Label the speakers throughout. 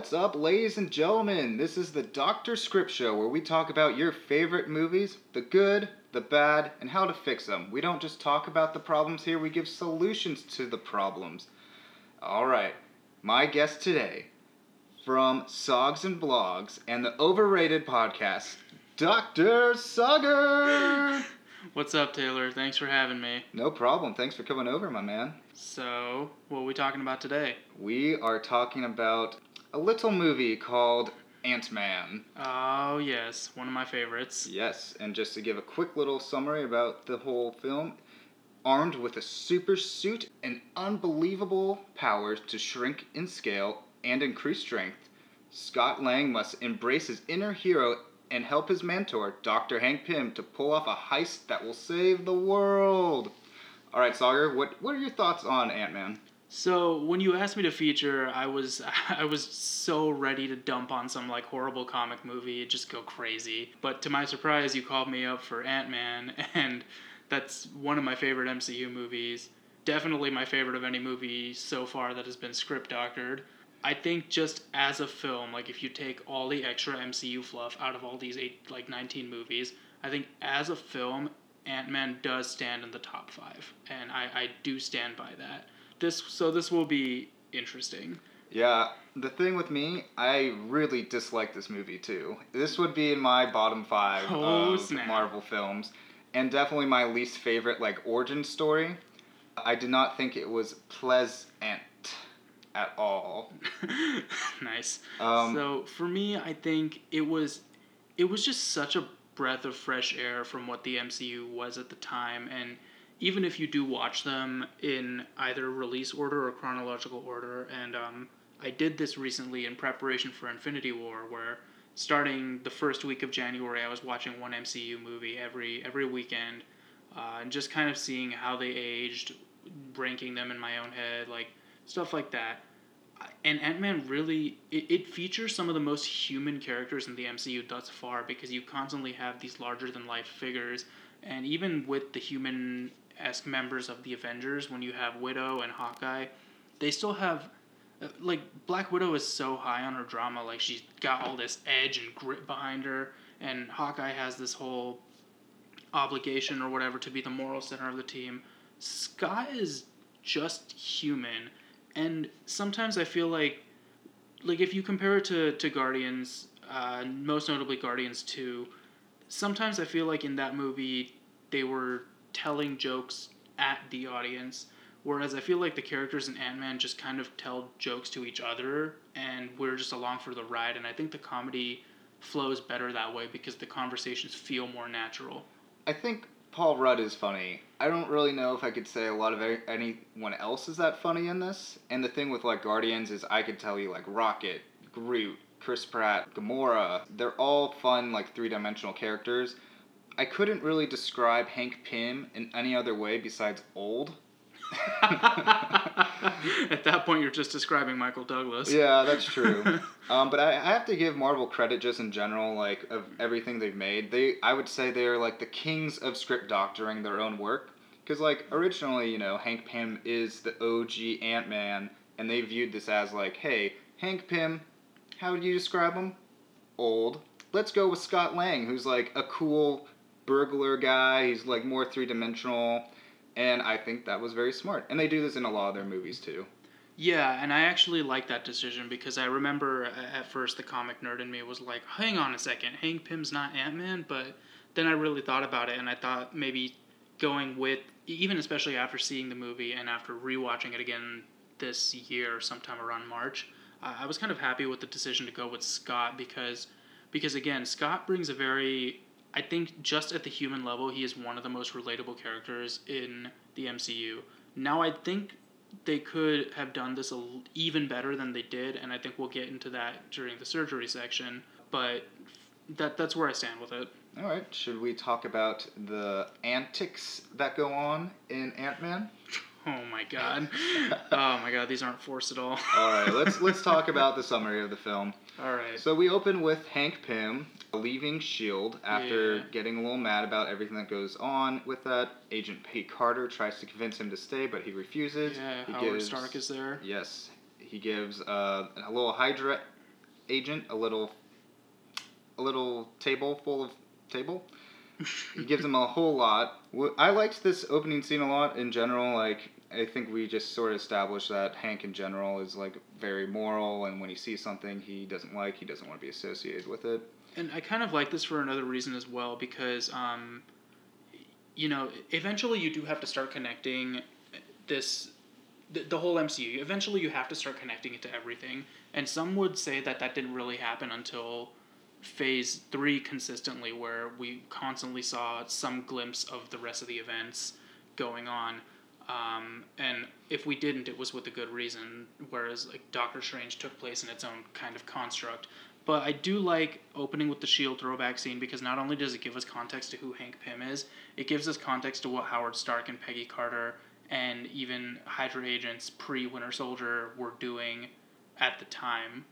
Speaker 1: What's up, ladies and gentlemen? This is the Dr. Script Show where we talk about your favorite movies, the good, the bad, and how to fix them. We don't just talk about the problems here, we give solutions to the problems. All right, my guest today from Sogs and Blogs and the overrated podcast, Dr. Sagar.
Speaker 2: What's up, Taylor? Thanks for having me.
Speaker 1: No problem. Thanks for coming over, my man.
Speaker 2: So, what are we talking about today?
Speaker 1: We are talking about a little movie called Ant Man.
Speaker 2: Oh, yes, one of my favorites.
Speaker 1: Yes, and just to give a quick little summary about the whole film armed with a super suit and unbelievable powers to shrink in scale and increase strength, Scott Lang must embrace his inner hero and help his mentor, Dr. Hank Pym, to pull off a heist that will save the world. All right, Sagar, what what are your thoughts on Ant Man?
Speaker 2: So when you asked me to feature, I was I was so ready to dump on some like horrible comic movie, just go crazy. But to my surprise, you called me up for Ant Man, and that's one of my favorite MCU movies. Definitely my favorite of any movie so far that has been script doctored. I think just as a film, like if you take all the extra MCU fluff out of all these eight, like 19 movies, I think as a film, Ant Man does stand in the top five, and I, I do stand by that. This so this will be interesting.
Speaker 1: Yeah, the thing with me, I really dislike this movie too. This would be in my bottom five
Speaker 2: Oh,
Speaker 1: of
Speaker 2: snap.
Speaker 1: Marvel films, and definitely my least favorite like origin story. I did not think it was pleasant at all.
Speaker 2: nice.
Speaker 1: Um,
Speaker 2: so for me, I think it was it was just such a breath of fresh air from what the MCU was at the time and even if you do watch them in either release order or chronological order and um, I did this recently in preparation for Infinity War where starting the first week of January I was watching one MCU movie every every weekend uh, and just kind of seeing how they aged ranking them in my own head like stuff like that. And Ant Man really it, it features some of the most human characters in the MCU thus far because you constantly have these larger than life figures, and even with the human esque members of the Avengers, when you have Widow and Hawkeye, they still have uh, like Black Widow is so high on her drama, like she's got all this edge and grit behind her, and Hawkeye has this whole obligation or whatever to be the moral center of the team. Scott is just human and sometimes I feel like, like if you compare it to to Guardians, uh, most notably Guardians Two, sometimes I feel like in that movie they were telling jokes at the audience, whereas I feel like the characters in Ant Man just kind of tell jokes to each other, and we're just along for the ride. And I think the comedy flows better that way because the conversations feel more natural.
Speaker 1: I think Paul Rudd is funny. I don't really know if I could say a lot of anyone else is that funny in this. And the thing with like Guardians is I could tell you like Rocket, Groot, Chris Pratt, Gamora. They're all fun like three dimensional characters. I couldn't really describe Hank Pym in any other way besides old.
Speaker 2: At that point, you're just describing Michael Douglas.
Speaker 1: Yeah, that's true. um, but I, I have to give Marvel credit just in general, like of everything they've made. They, I would say, they're like the kings of script doctoring their own work. Because like originally, you know, Hank Pym is the OG Ant Man, and they viewed this as like, hey, Hank Pym, how would you describe him? Old. Let's go with Scott Lang, who's like a cool burglar guy. He's like more three dimensional. And I think that was very smart. And they do this in a lot of their movies too.
Speaker 2: Yeah, and I actually like that decision because I remember uh, at first the comic nerd in me was like, hang on a second, Hank Pym's not Ant Man, but then I really thought about it and I thought maybe going with, even especially after seeing the movie and after rewatching it again this year, sometime around March, I was kind of happy with the decision to go with Scott because, because again, Scott brings a very I think just at the human level, he is one of the most relatable characters in the MCU. Now, I think they could have done this a l- even better than they did, and I think we'll get into that during the surgery section. But that that's where I stand with it.
Speaker 1: All right, should we talk about the antics that go on in Ant Man?
Speaker 2: Oh my god, oh my god, these aren't forced at all.
Speaker 1: All right, let's let's talk about the summary of the film.
Speaker 2: all right.
Speaker 1: So we open with Hank Pym leaving Shield after
Speaker 2: Yeah.
Speaker 1: getting a little mad about everything that goes on with that. Agent Peggy Carter tries to convince him to stay, but he refuses.
Speaker 2: Yeah,
Speaker 1: he
Speaker 2: Howard Stark is there.
Speaker 1: Yes, he gives uh, a little Hydra agent a little, a little table full of table. he gives him a whole lot. I liked this opening scene a lot in general. Like I think we just sort of established that Hank in general is like very moral, and when he sees something he doesn't like, he doesn't want to be associated with it.
Speaker 2: And I kind of like this for another reason as well because, um, you know, eventually you do have to start connecting this, the, the whole MCU. Eventually you have to start connecting it to everything. And some would say that that didn't really happen until phase three consistently, where we constantly saw some glimpse of the rest of the events going on. Um, and if we didn't, it was with a good reason. Whereas like Doctor Strange took place in its own kind of construct. But I do like opening with the Shield throwback scene because not only does it give us context to who Hank Pym is, it gives us context to what Howard Stark and Peggy Carter and even Hydra agents pre Winter Soldier were doing at the time.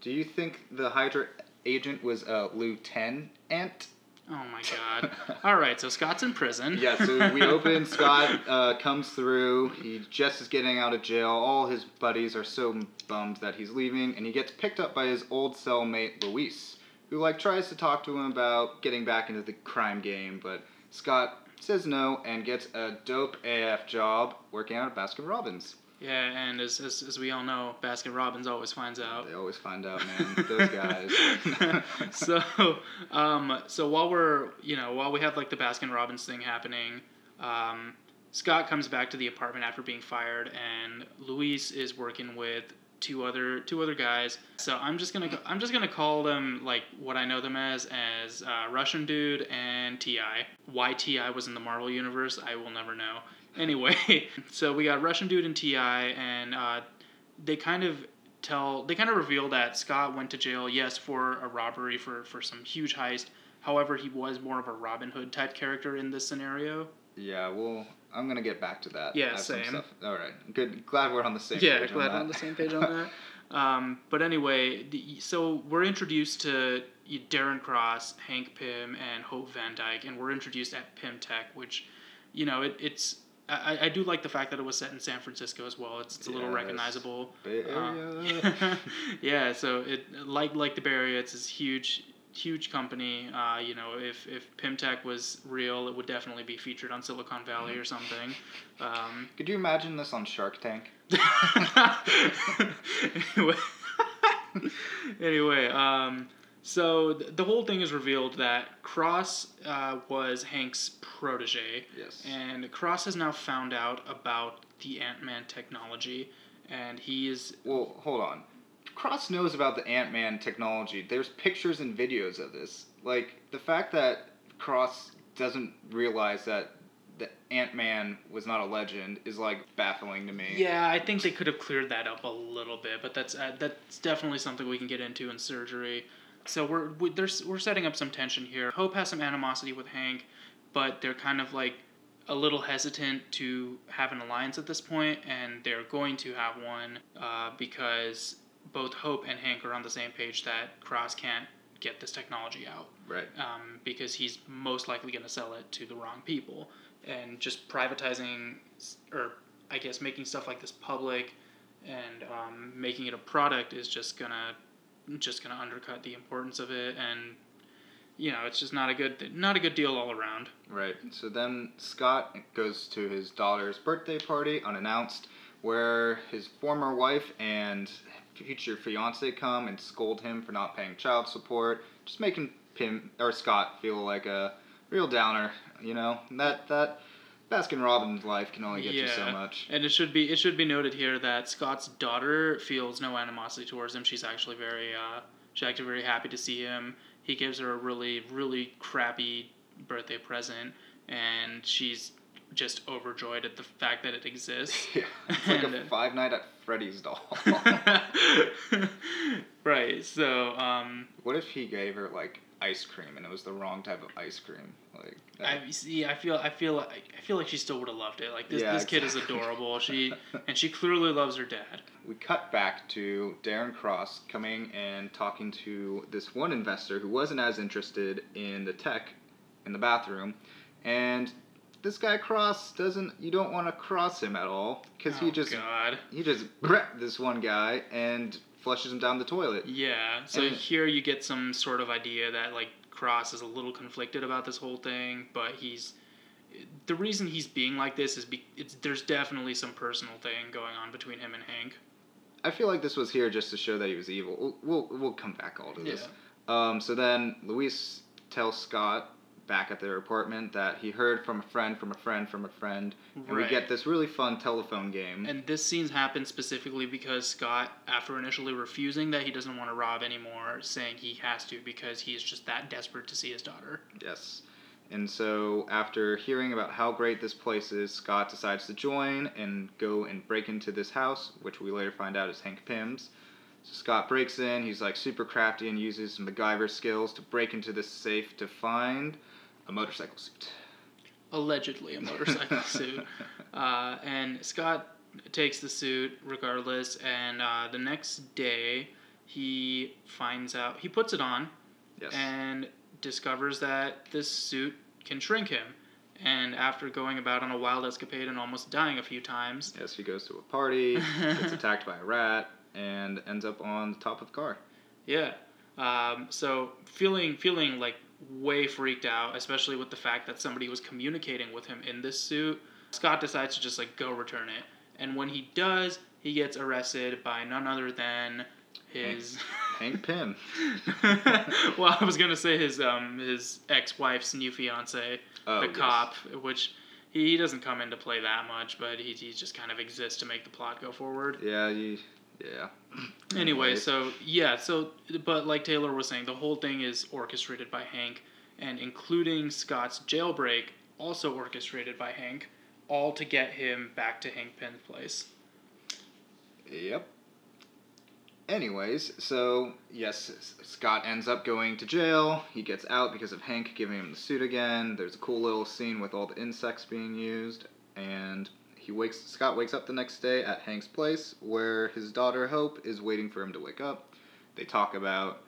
Speaker 1: Do you think the Hydra agent was a lieutenant?
Speaker 2: Oh my god. All right, so Scott's in prison.
Speaker 1: Yeah, so we open. Scott uh, comes through. He just is getting out of jail. All his buddies are so bummed that he's leaving, and he gets picked up by his old cellmate Luis, who like tries to talk to him about getting back into the crime game, but Scott says no and gets a dope AF job working out at Baskin Robbins.
Speaker 2: Yeah, and as, as, as we all know, Baskin Robbins always finds out.
Speaker 1: They always find out, man. Those guys.
Speaker 2: so, um, so while we're you know while we have like the Baskin Robbins thing happening, um, Scott comes back to the apartment after being fired, and Luis is working with two other two other guys. So I'm just gonna I'm just gonna call them like what I know them as as uh, Russian dude and Ti. Why T.I. was in the Marvel universe, I will never know. Anyway, so we got Russian dude and T.I., and uh, they kind of tell they kind of reveal that Scott went to jail, yes, for a robbery for for some huge heist. However, he was more of a Robin Hood type character in this scenario.
Speaker 1: Yeah, well, I'm gonna get back to that.
Speaker 2: Yeah,
Speaker 1: I have some
Speaker 2: same.
Speaker 1: stuff- All right, good. Glad we're on the same page.
Speaker 2: yeah,
Speaker 1: page.
Speaker 2: glad
Speaker 1: on
Speaker 2: we're on the same page on that. Um, but anyway, the, so we're introduced to Darren Cross, Hank Pym, and Hope Van Dyne, and we're introduced at Pym Tech, which, you know, it, it's I, I do like the fact that it was set in San Francisco as well. It's, it's a little recognizable.
Speaker 1: Bay
Speaker 2: Uh, yeah, so it like like the Bay Area, it's this huge huge company. Uh, you know, if if Pym Tech was real, it would definitely be featured on Silicon Valley or something. Um,
Speaker 1: Could you imagine this on Shark Tank?
Speaker 2: anyway, anyway, um, so th- the whole thing is revealed that Cross uh, was Hank's protege,
Speaker 1: Yes.
Speaker 2: and Cross has now found out about the Ant Man technology, and he is
Speaker 1: Well, hold on. Cross knows about the Ant Man technology. There's pictures and videos of this. Like, the fact that Cross doesn't realize that the Ant Man was not a legend is, like, baffling to me.
Speaker 2: Yeah, I think they could have cleared that up a little bit, but that's uh, that's definitely something we can get into in surgery. So we're we, there's we're setting up some tension here. Hope has some animosity with Hank, but they're kind of like a little hesitant to have an alliance at this point, and they're going to have one uh, because both Hope and Hank are on the same page that Cross can't get this technology out
Speaker 1: Right.
Speaker 2: um, because he's most likely going to sell it to the wrong people. And just privatizing, or I guess making stuff like this public and um, making it a product is just gonna just gonna undercut the importance of it, and you know it's just not a good not a good deal all around.
Speaker 1: Right. So then Scott goes to his daughter's birthday party unannounced, where his former wife and future fiance come and scold him for not paying child support, just making Pym or Scott feel like a real downer. You know that that Baskin Robbins life can only get you so much.
Speaker 2: And it should be it should be noted here that Scott's daughter feels no animosity towards him. She's actually very uh, she's actually very happy to see him. He gives her a really really crappy birthday present, and she's just overjoyed at the fact that it exists.
Speaker 1: Yeah, it's like
Speaker 2: And,
Speaker 1: a
Speaker 2: uh,
Speaker 1: Five Night at Freddy's doll.
Speaker 2: right. So um,
Speaker 1: what if he gave her like ice cream and it was the wrong type of ice cream? Like that-
Speaker 2: I see. I feel. I feel. like- I feel like she still would have loved it. Like this.
Speaker 1: Yeah,
Speaker 2: this kid is adorable. She and she clearly loves her dad.
Speaker 1: we cut back to Darren Cross coming and talking to this one investor who wasn't as interested in the tech in the bathroom, and this guy Cross doesn't. You don't want to cross him at all because
Speaker 2: oh,
Speaker 1: he just
Speaker 2: God.
Speaker 1: he just wrecked this one guy and flushes him down the toilet.
Speaker 2: Yeah. So
Speaker 1: And-
Speaker 2: here you get some sort of idea that like Cross is a little conflicted about this whole thing, but he's the reason he's being like this is be, it's there's definitely some personal thing going on between him and Hank.
Speaker 1: I feel like this was here just to show that he was evil. We'll we'll, we'll come back all to this. Um, so then Luis tells Scott back at their apartment that he heard from a friend, from a friend, from a friend, and we get this really fun telephone game.
Speaker 2: And this scene happens specifically because Scott, after initially refusing that he doesn't want to rob anymore, saying he has to because he's just that desperate to see his daughter.
Speaker 1: Yes. And so, after hearing about how great this place is, Scott decides to join and go and break into this house, which we later find out is Hank Pym's. So, Scott breaks in, he's like super crafty and uses MacGyver skills to break into this safe to find a motorcycle suit.
Speaker 2: Allegedly a motorcycle suit. Uh, and Scott takes the suit regardless, and uh, the next day he finds out, he puts it on
Speaker 1: Yes.
Speaker 2: and discovers that this suit can shrink him. And after going about on a wild escapade and almost dying a few times,
Speaker 1: yes, he goes to a party, gets attacked by a rat, and ends up on the top of the car.
Speaker 2: Yeah. Um, so feeling feeling like way freaked out, especially with the fact that somebody was communicating with him in this suit, Scott decides to just like go return it. And when he does, he gets arrested by none other than his
Speaker 1: Hank Pym.
Speaker 2: well, I was gonna say his um his ex wife's new fiance,
Speaker 1: Oh,
Speaker 2: the
Speaker 1: yes.
Speaker 2: cop, which he, he doesn't come into play that much, but he, he just kind of exists to make the plot go forward.
Speaker 1: Yeah, you, yeah.
Speaker 2: Anyway,
Speaker 1: Anyways.
Speaker 2: so yeah, so but like Taylor was saying, the whole thing is orchestrated by Hank, and including Scott's jailbreak, also orchestrated by Hank, all to get him back to Hank Pym's place.
Speaker 1: Yep. Anyways, so yes, Scott ends up going to jail. He gets out because of Hank giving him the suit again. There's a cool little scene with all the insects being used, and he wakes. Scott wakes up the next day at Hank's place, where his daughter Hope is waiting for him to wake up. They talk about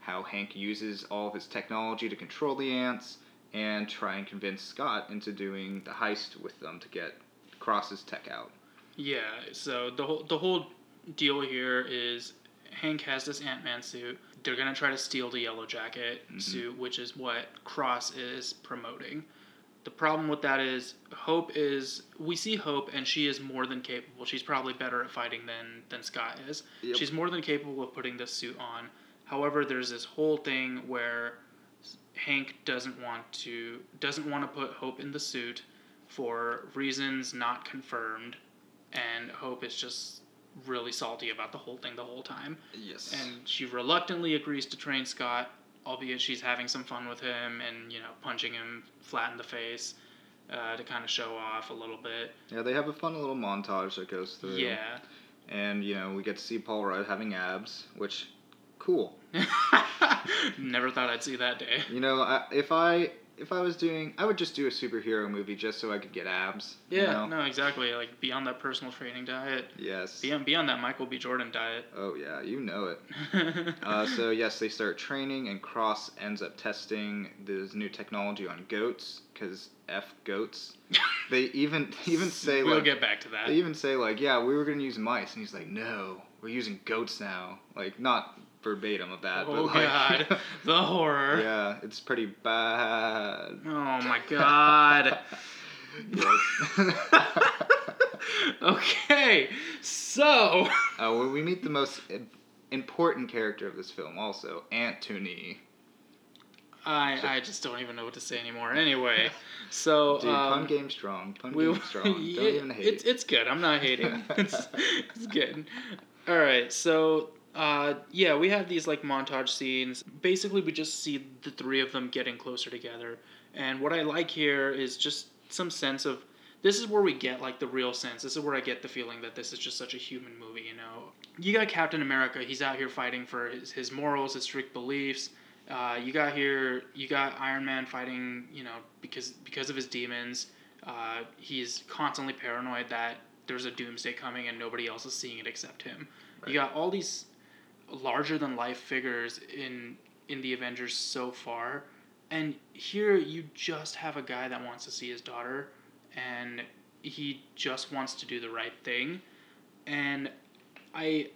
Speaker 1: how Hank uses all of his technology to control the ants, and try and convince Scott into doing the heist with them to get Cross's tech out.
Speaker 2: Yeah, so the whole the whole deal here is Hank has this Ant Man suit. They're gonna try to steal the Yellow Jacket mm-hmm. suit, which is what Cross is promoting. The problem with that is Hope is we see Hope and she is more than capable. She's probably better at fighting than than Scott is.
Speaker 1: Yep.
Speaker 2: She's more than capable of putting this suit on. However, there's this whole thing where Hank doesn't want to doesn't want to put Hope in the suit for reasons not confirmed, and Hope is just really salty about the whole thing the whole time.
Speaker 1: Yes.
Speaker 2: And she reluctantly agrees to train Scott, albeit she's having some fun with him and you know punching him flat in the face uh, to kind of show off a little bit.
Speaker 1: Yeah, they have a fun little montage that goes through.
Speaker 2: Yeah.
Speaker 1: And, you know, we get to see Paul Rudd having abs, which, cool.
Speaker 2: Never thought I'd see that day.
Speaker 1: You know, I, if I if I was doing, I would just do a superhero movie just so I could get abs. you
Speaker 2: Yeah,
Speaker 1: know?
Speaker 2: no, exactly. Like be on that personal training diet.
Speaker 1: Yes.
Speaker 2: Be on, be on that Michael B. Jordan diet.
Speaker 1: Oh, yeah, you know it. Uh, so, yes, they start training, and Cross ends up testing this new technology on goats, because F goats. They even even say,
Speaker 2: we'll
Speaker 1: like,
Speaker 2: get back to that.
Speaker 1: They even say like, yeah, we were gonna use mice, and he's like, no, we're using goats now. Like not verbatim of that,
Speaker 2: oh
Speaker 1: but like,
Speaker 2: god, the horror.
Speaker 1: yeah, it's pretty bad.
Speaker 2: Oh my god. Okay, so
Speaker 1: uh, well, we meet the most important character of this film, also Antony.
Speaker 2: I I just don't even know what to say anymore. Anyway, so
Speaker 1: Dude,
Speaker 2: um,
Speaker 1: pun game strong. Pun
Speaker 2: we,
Speaker 1: game strong. Don't
Speaker 2: yeah,
Speaker 1: even hate.
Speaker 2: it's it's good. I'm not hating. it's, it's good. All right, so uh, yeah, we have these like montage scenes. Basically, we just see the three of them getting closer together. And what I like here is just some sense of this is where we get like the real sense. This is where I get the feeling that this is just such a human movie. You know, you got Captain America. He's out here fighting for his, his morals, his strict beliefs. Uh, you got here, you got Iron Man fighting, you know, because because of his demons. Uh, he's constantly paranoid that there's a doomsday coming and nobody else is seeing it except him. You got all these larger than life figures in in the Avengers so far, and here you just have a guy that wants to see his daughter, and he just wants to do the right thing, and I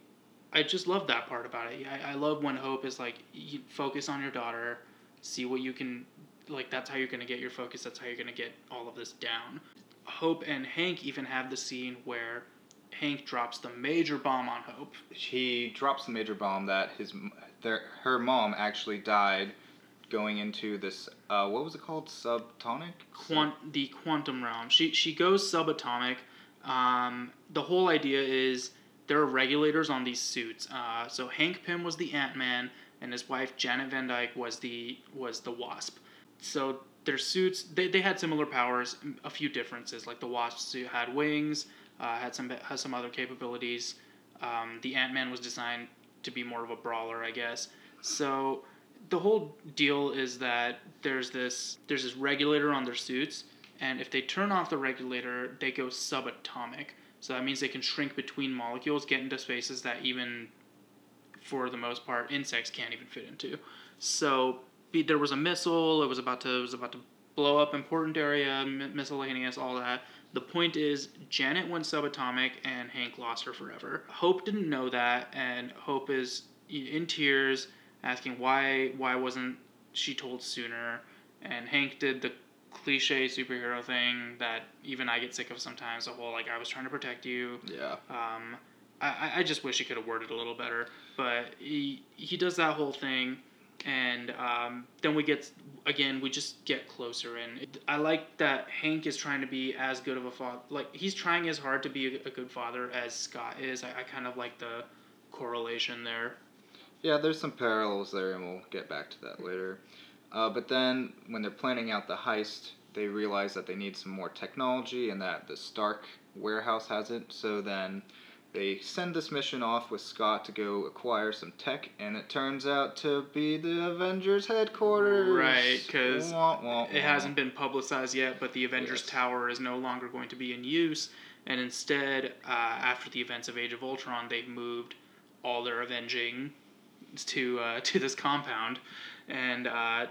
Speaker 2: I just love that part about it. I, I love when Hope is like, you focus on your daughter, see what you can, like, that's how you're going to get your focus, that's how you're going to get all of this down. Hope and Hank even have the scene where Hank drops the major bomb on Hope.
Speaker 1: He drops the major bomb that his their her mom actually died going into this uh, what was it called subtonic
Speaker 2: Quant- the quantum realm. She she goes subatomic. Um, the whole idea is there are regulators on these suits. Uh, so Hank Pym was the Ant Man, and his wife Janet Van Dyne was the was the Wasp. So their suits they, they had similar powers, a few differences. Like the Wasp suit had wings, uh, had some has some other capabilities. Um, the Ant Man was designed to be more of a brawler, I guess. So the whole deal is that there's this there's this regulator on their suits, and if they turn off the regulator, they go subatomic. So that means they can shrink between molecules, get into spaces that even, for the most part, insects can't even fit into. So there was a missile. It was about to it was about to blow up important area, miscellaneous, all that. The point is, Janet went subatomic, and Hank lost her forever. Hope didn't know that, and Hope is in tears, asking why why wasn't she told sooner. And Hank did the cliche superhero thing that even I get sick of sometimes. The whole like I was trying to protect you.
Speaker 1: yeah
Speaker 2: Um, I, I just wish he could have worded a little better, but he he does that whole thing, and um, then we get again we just get closer, and I like that Hank is trying to be as good of a father, like he's trying as hard to be a, good father as Scott is. I, I kind of like the correlation there.
Speaker 1: Yeah, there's some parallels there, and we'll get back to that later. Uh, but then, when they're planning out the heist, they realize that they need some more technology and that the Stark warehouse has it. So then, they send this mission off with Scott to go acquire some tech, and it turns out to be the Avengers headquarters.
Speaker 2: Right, 'cause
Speaker 1: Wah, wah,
Speaker 2: It hasn't been publicized yet, but the Avengers
Speaker 1: Yes.
Speaker 2: Tower is no longer going to be in use, and instead, uh, after the events of Age of Ultron, they've moved all their avenging to uh, to this compound, and uh,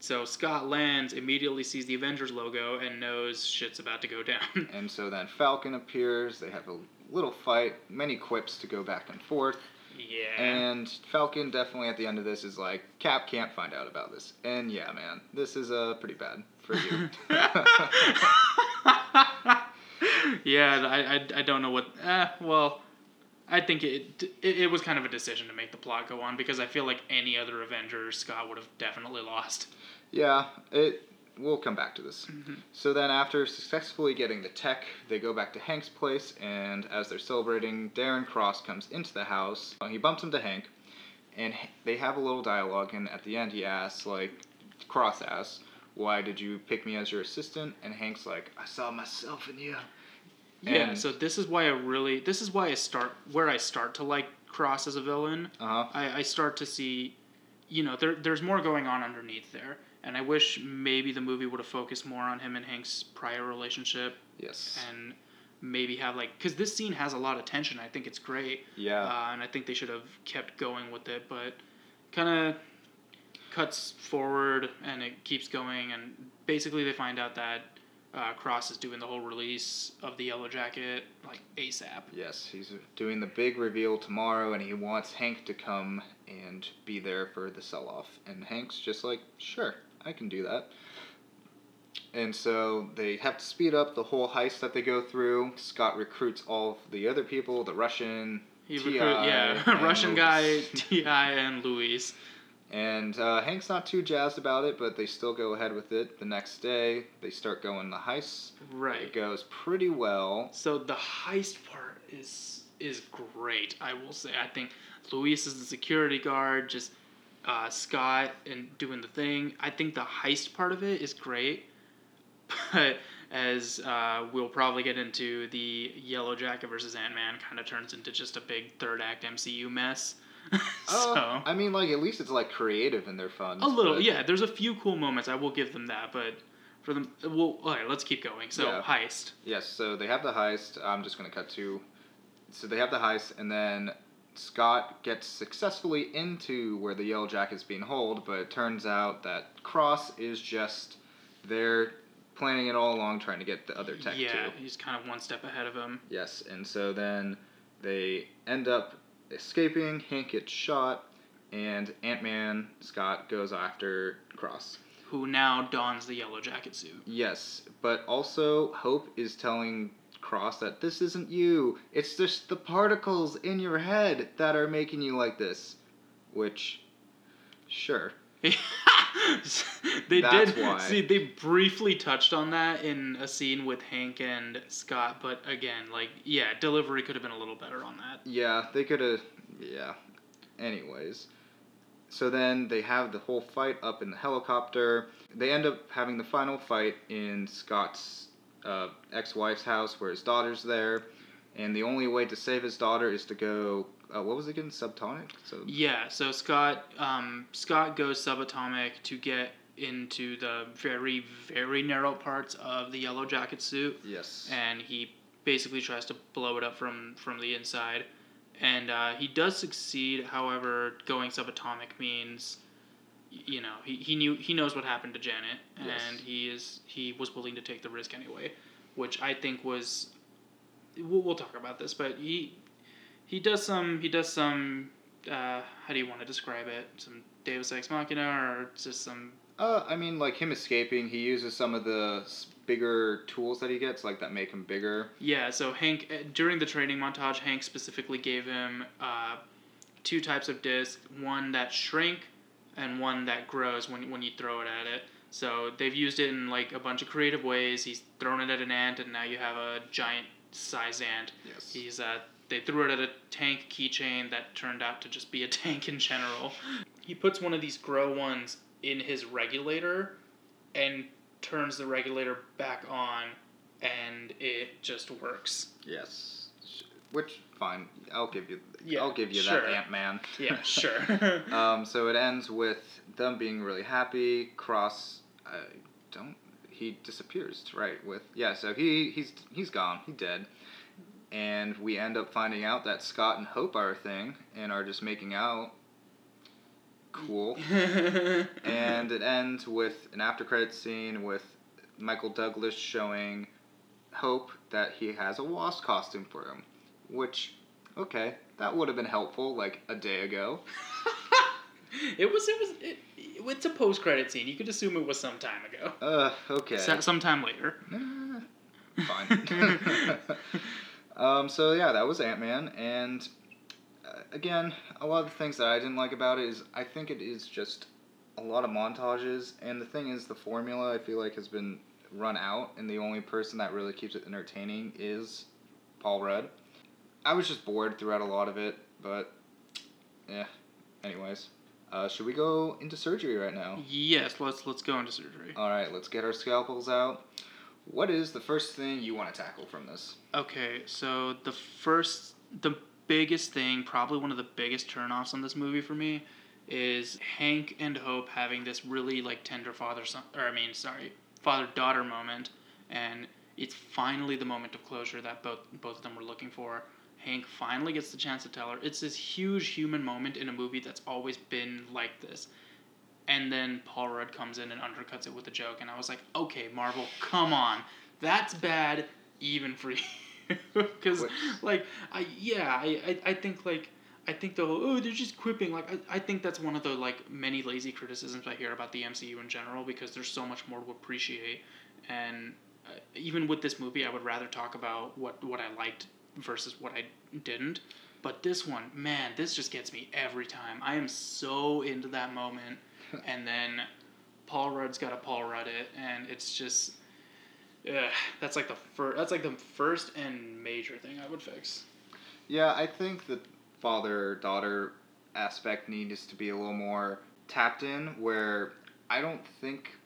Speaker 2: so Scott lands, immediately sees the Avengers logo, and knows shit's about to go down.
Speaker 1: And so then Falcon appears. They have a little fight, many quips to go back and forth.
Speaker 2: yeah.
Speaker 1: And Falcon definitely at the end of this is like, Cap can't find out about this. And yeah, man, this is uh, pretty bad for you.
Speaker 2: yeah, I, I, I don't know what. Eh, well, I think it, it it was kind of a decision to make the plot go on because I feel like any other Avenger Scott would have definitely lost.
Speaker 1: yeah, it. We'll come back to this.
Speaker 2: Mm-hmm.
Speaker 1: So then, after successfully getting the tech, they go back to Hank's place, and as they're celebrating, Darren Cross comes into the house. He bumps into Hank, and they have a little dialogue. And at the end, he asks, like, Cross asks, "Why did you pick me as your assistant?" And Hank's like, "I saw myself in you."
Speaker 2: Yeah,
Speaker 1: And-
Speaker 2: so this is why I really this is why I start where I start to like Cross as a villain.
Speaker 1: Uh huh.
Speaker 2: I, I start to see, you know, there there's more going on underneath there, and I wish maybe the movie would have focused more on him and Hank's prior relationship
Speaker 1: Yes.
Speaker 2: and maybe have like because this scene has a lot of tension. I think it's great.
Speaker 1: Yeah.
Speaker 2: Uh, and I think they should have kept going with it, but kind of cuts forward and it keeps going, and basically they find out that uh, Cross is doing the whole release of the Yellow Jacket like ASAP.
Speaker 1: Yes, he's doing the big reveal tomorrow, and he wants Hank to come and be there for the sell off. And Hank's just like, sure, I can do that. And so they have to speed up the whole heist that they go through. Scott recruits all of the other people, the Russian,
Speaker 2: He
Speaker 1: T.I.,
Speaker 2: recruit, yeah, Russian guy,
Speaker 1: Luis.
Speaker 2: T.I., and Luis.
Speaker 1: And uh, Hank's not too jazzed about it, but they still go ahead with it. The next day, they start going the heists. It goes pretty well.
Speaker 2: So the heist part is is great. I will say. I think Luis is the security guard, just uh, Scott and doing the thing. I think the heist part of it is great, but as uh, we'll probably get into, the Yellow Jacket versus Ant Man kind of turns into just a big third act MCU mess. so
Speaker 1: Uh, I mean, like, at least it's, like, creative and they're fun.
Speaker 2: a little, yeah. There's a few cool moments. I will give them that, but for them, well, okay, let's keep going. So
Speaker 1: Yeah.
Speaker 2: heist.
Speaker 1: Yes, so they have the heist. I'm just going to cut to. So they have the heist, and then Scott gets successfully into where the Yellow Jacket's being held, but it turns out that Cross is just there planning it all along, trying to get the other tech too.
Speaker 2: yeah,
Speaker 1: too.
Speaker 2: he's kind of one step ahead of him.
Speaker 1: Yes, and so then they end up escaping. Hank gets shot, and Ant Man Scott goes after Cross.
Speaker 2: Who now dons the yellow jacket suit.
Speaker 1: Yes, but also Hope is telling Cross that this isn't you. It's just the particles in your head that are making you like this. Which, sure.
Speaker 2: they
Speaker 1: That's
Speaker 2: did
Speaker 1: why.
Speaker 2: see they briefly touched on that in a scene with Hank and Scott, but again, like yeah, delivery could have been a little better on that.
Speaker 1: Yeah, they could have. Yeah. Anyways. So then they have the whole fight up in the helicopter. They end up having the final fight in Scott's uh, ex wife's house where his daughter's there. And the only way to save his daughter is to go. Uh, what was it again? Subtonic? So,
Speaker 2: Yeah, so Scott um, Scott goes subatomic to get into the very very narrow parts of the yellow jacket suit.
Speaker 1: yes.
Speaker 2: and he basically tries to blow it up from from the inside and uh, he does succeed however going subatomic means you know he, he knew he knows what happened to janet
Speaker 1: Yes.
Speaker 2: and he is he was willing to take the risk anyway which i think was we'll, we'll talk about this but he he does some he does some uh, how do you want to describe it some deus ex machina or just some
Speaker 1: Uh, I mean, like him escaping, he uses some of the bigger tools that he gets, like that make him bigger.
Speaker 2: Yeah, so Hank uh, during the training montage, Hank specifically gave him uh, two types of disc: one that shrink and one that grows when when you throw it at it. So they've used it in like a bunch of creative ways. He's thrown it at an ant, and now you have a giant size ant.
Speaker 1: Yes.
Speaker 2: He's uh, they threw it at a tank keychain that turned out to just be a tank in general. He puts one of these grow ones in his regulator, and turns the regulator back on, and it just works.
Speaker 1: Yes. Which fine, I'll give you.
Speaker 2: Yeah,
Speaker 1: I'll give you
Speaker 2: sure.
Speaker 1: that, Ant Man.
Speaker 2: Yeah, sure.
Speaker 1: um, so it ends with them being really happy. Cross, I don't. He disappears, right? With yeah. So he he's he's gone. He dead. And we end up finding out that Scott and Hope are a thing and are just making out. Cool. and it ends with an after credit scene with Michael Douglas showing Hope that he has a wasp costume for him, which okay, that would have been helpful like a day ago.
Speaker 2: it was it was it, it's a post credit scene. You could assume it was some time ago.
Speaker 1: Uh, okay.
Speaker 2: So, sometime later.
Speaker 1: Eh, fine. um, so yeah, that was Ant Man, and uh, again, a lot of the things that I didn't like about it is I think it is just a lot of montages, and the thing is, the formula I feel like has been run out, and the only person that really keeps it entertaining is Paul Rudd. I was just bored throughout a lot of it, but yeah. Anyways, uh, should we go into surgery right now?
Speaker 2: Yes, let's let's go into surgery.
Speaker 1: All right, let's get our scalpels out. What is the first thing you want to tackle from this?
Speaker 2: Okay, so the first, the biggest thing, probably one of the biggest turnoffs on this movie for me, is Hank and Hope having this really like tender father son, or I mean, sorry, father daughter moment, and it's finally the moment of closure that both both of them were looking for. Hank finally gets the chance to tell her. It's this huge human moment in a movie that's always been like this. And then Paul Rudd comes in and undercuts it with a joke, and I was like, okay, Marvel, come on, that's bad even for you, because like I yeah I, I I think like I think the whole, oh they're just quipping like I, I think that's one of the like many lazy criticisms I hear about the MCU in general because there's so much more to appreciate and uh, even with this movie I would rather talk about what what I liked versus what I didn't but this one man this just gets me every time I am so into that moment and then Paul Rudd's got a Paul Rudd it and it's just Ugh, that's like the first. That's like the first and major thing I would fix.
Speaker 1: Yeah, I think the father daughter aspect needs to be a little more tapped in, where I don't think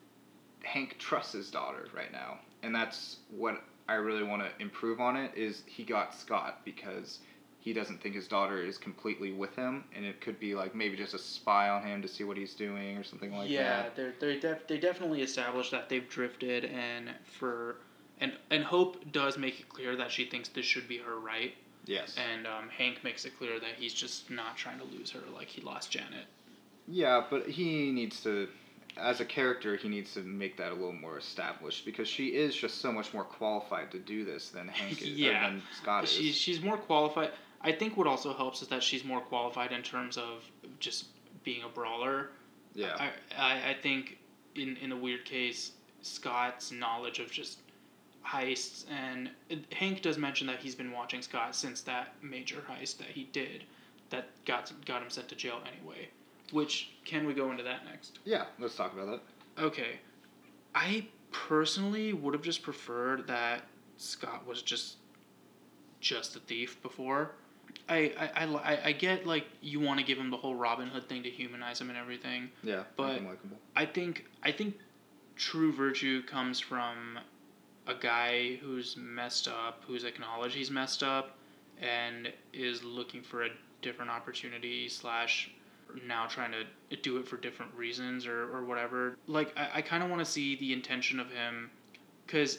Speaker 1: Hank trusts his daughter right now, and that's what I really want to improve on. It is he got Scott because he doesn't think his daughter is completely with him, and it could be like maybe just a spy on him to see what he's doing or something like that.
Speaker 2: yeah,
Speaker 1: that.
Speaker 2: they're they def- they definitely established that they've drifted, and for and and Hope does make it clear that she thinks this should be her right,
Speaker 1: Yes.
Speaker 2: and um, Hank makes it clear that he's just not trying to lose her like he lost Janet.
Speaker 1: Yeah, but he needs to, as a character, he needs to make that a little more established because she is just so much more qualified to do this than Hank is,
Speaker 2: Yeah.
Speaker 1: than Scott is.
Speaker 2: She's she's more qualified. I think what also helps is that she's more qualified in terms of just being a brawler.
Speaker 1: Yeah.
Speaker 2: I, I, I think in, in a weird case, Scott's knowledge of just heists and Hank does mention that he's been watching Scott since that major heist that he did that got got him sent to jail anyway. Which can we go into that next?
Speaker 1: yeah, let's talk about that.
Speaker 2: Okay. I personally would have just preferred that Scott was just just a thief before. I, I, I, I- get like you want to give him the whole Robin Hood thing to humanize him and everything.
Speaker 1: Yeah,
Speaker 2: But-
Speaker 1: make him likable.
Speaker 2: I think I think true virtue comes from a guy who's messed up, who's acknowledged he's messed up, and is looking for a different opportunity slash now trying to do it for different reasons or, or whatever. Like I, I kind of want to see the intention of him, because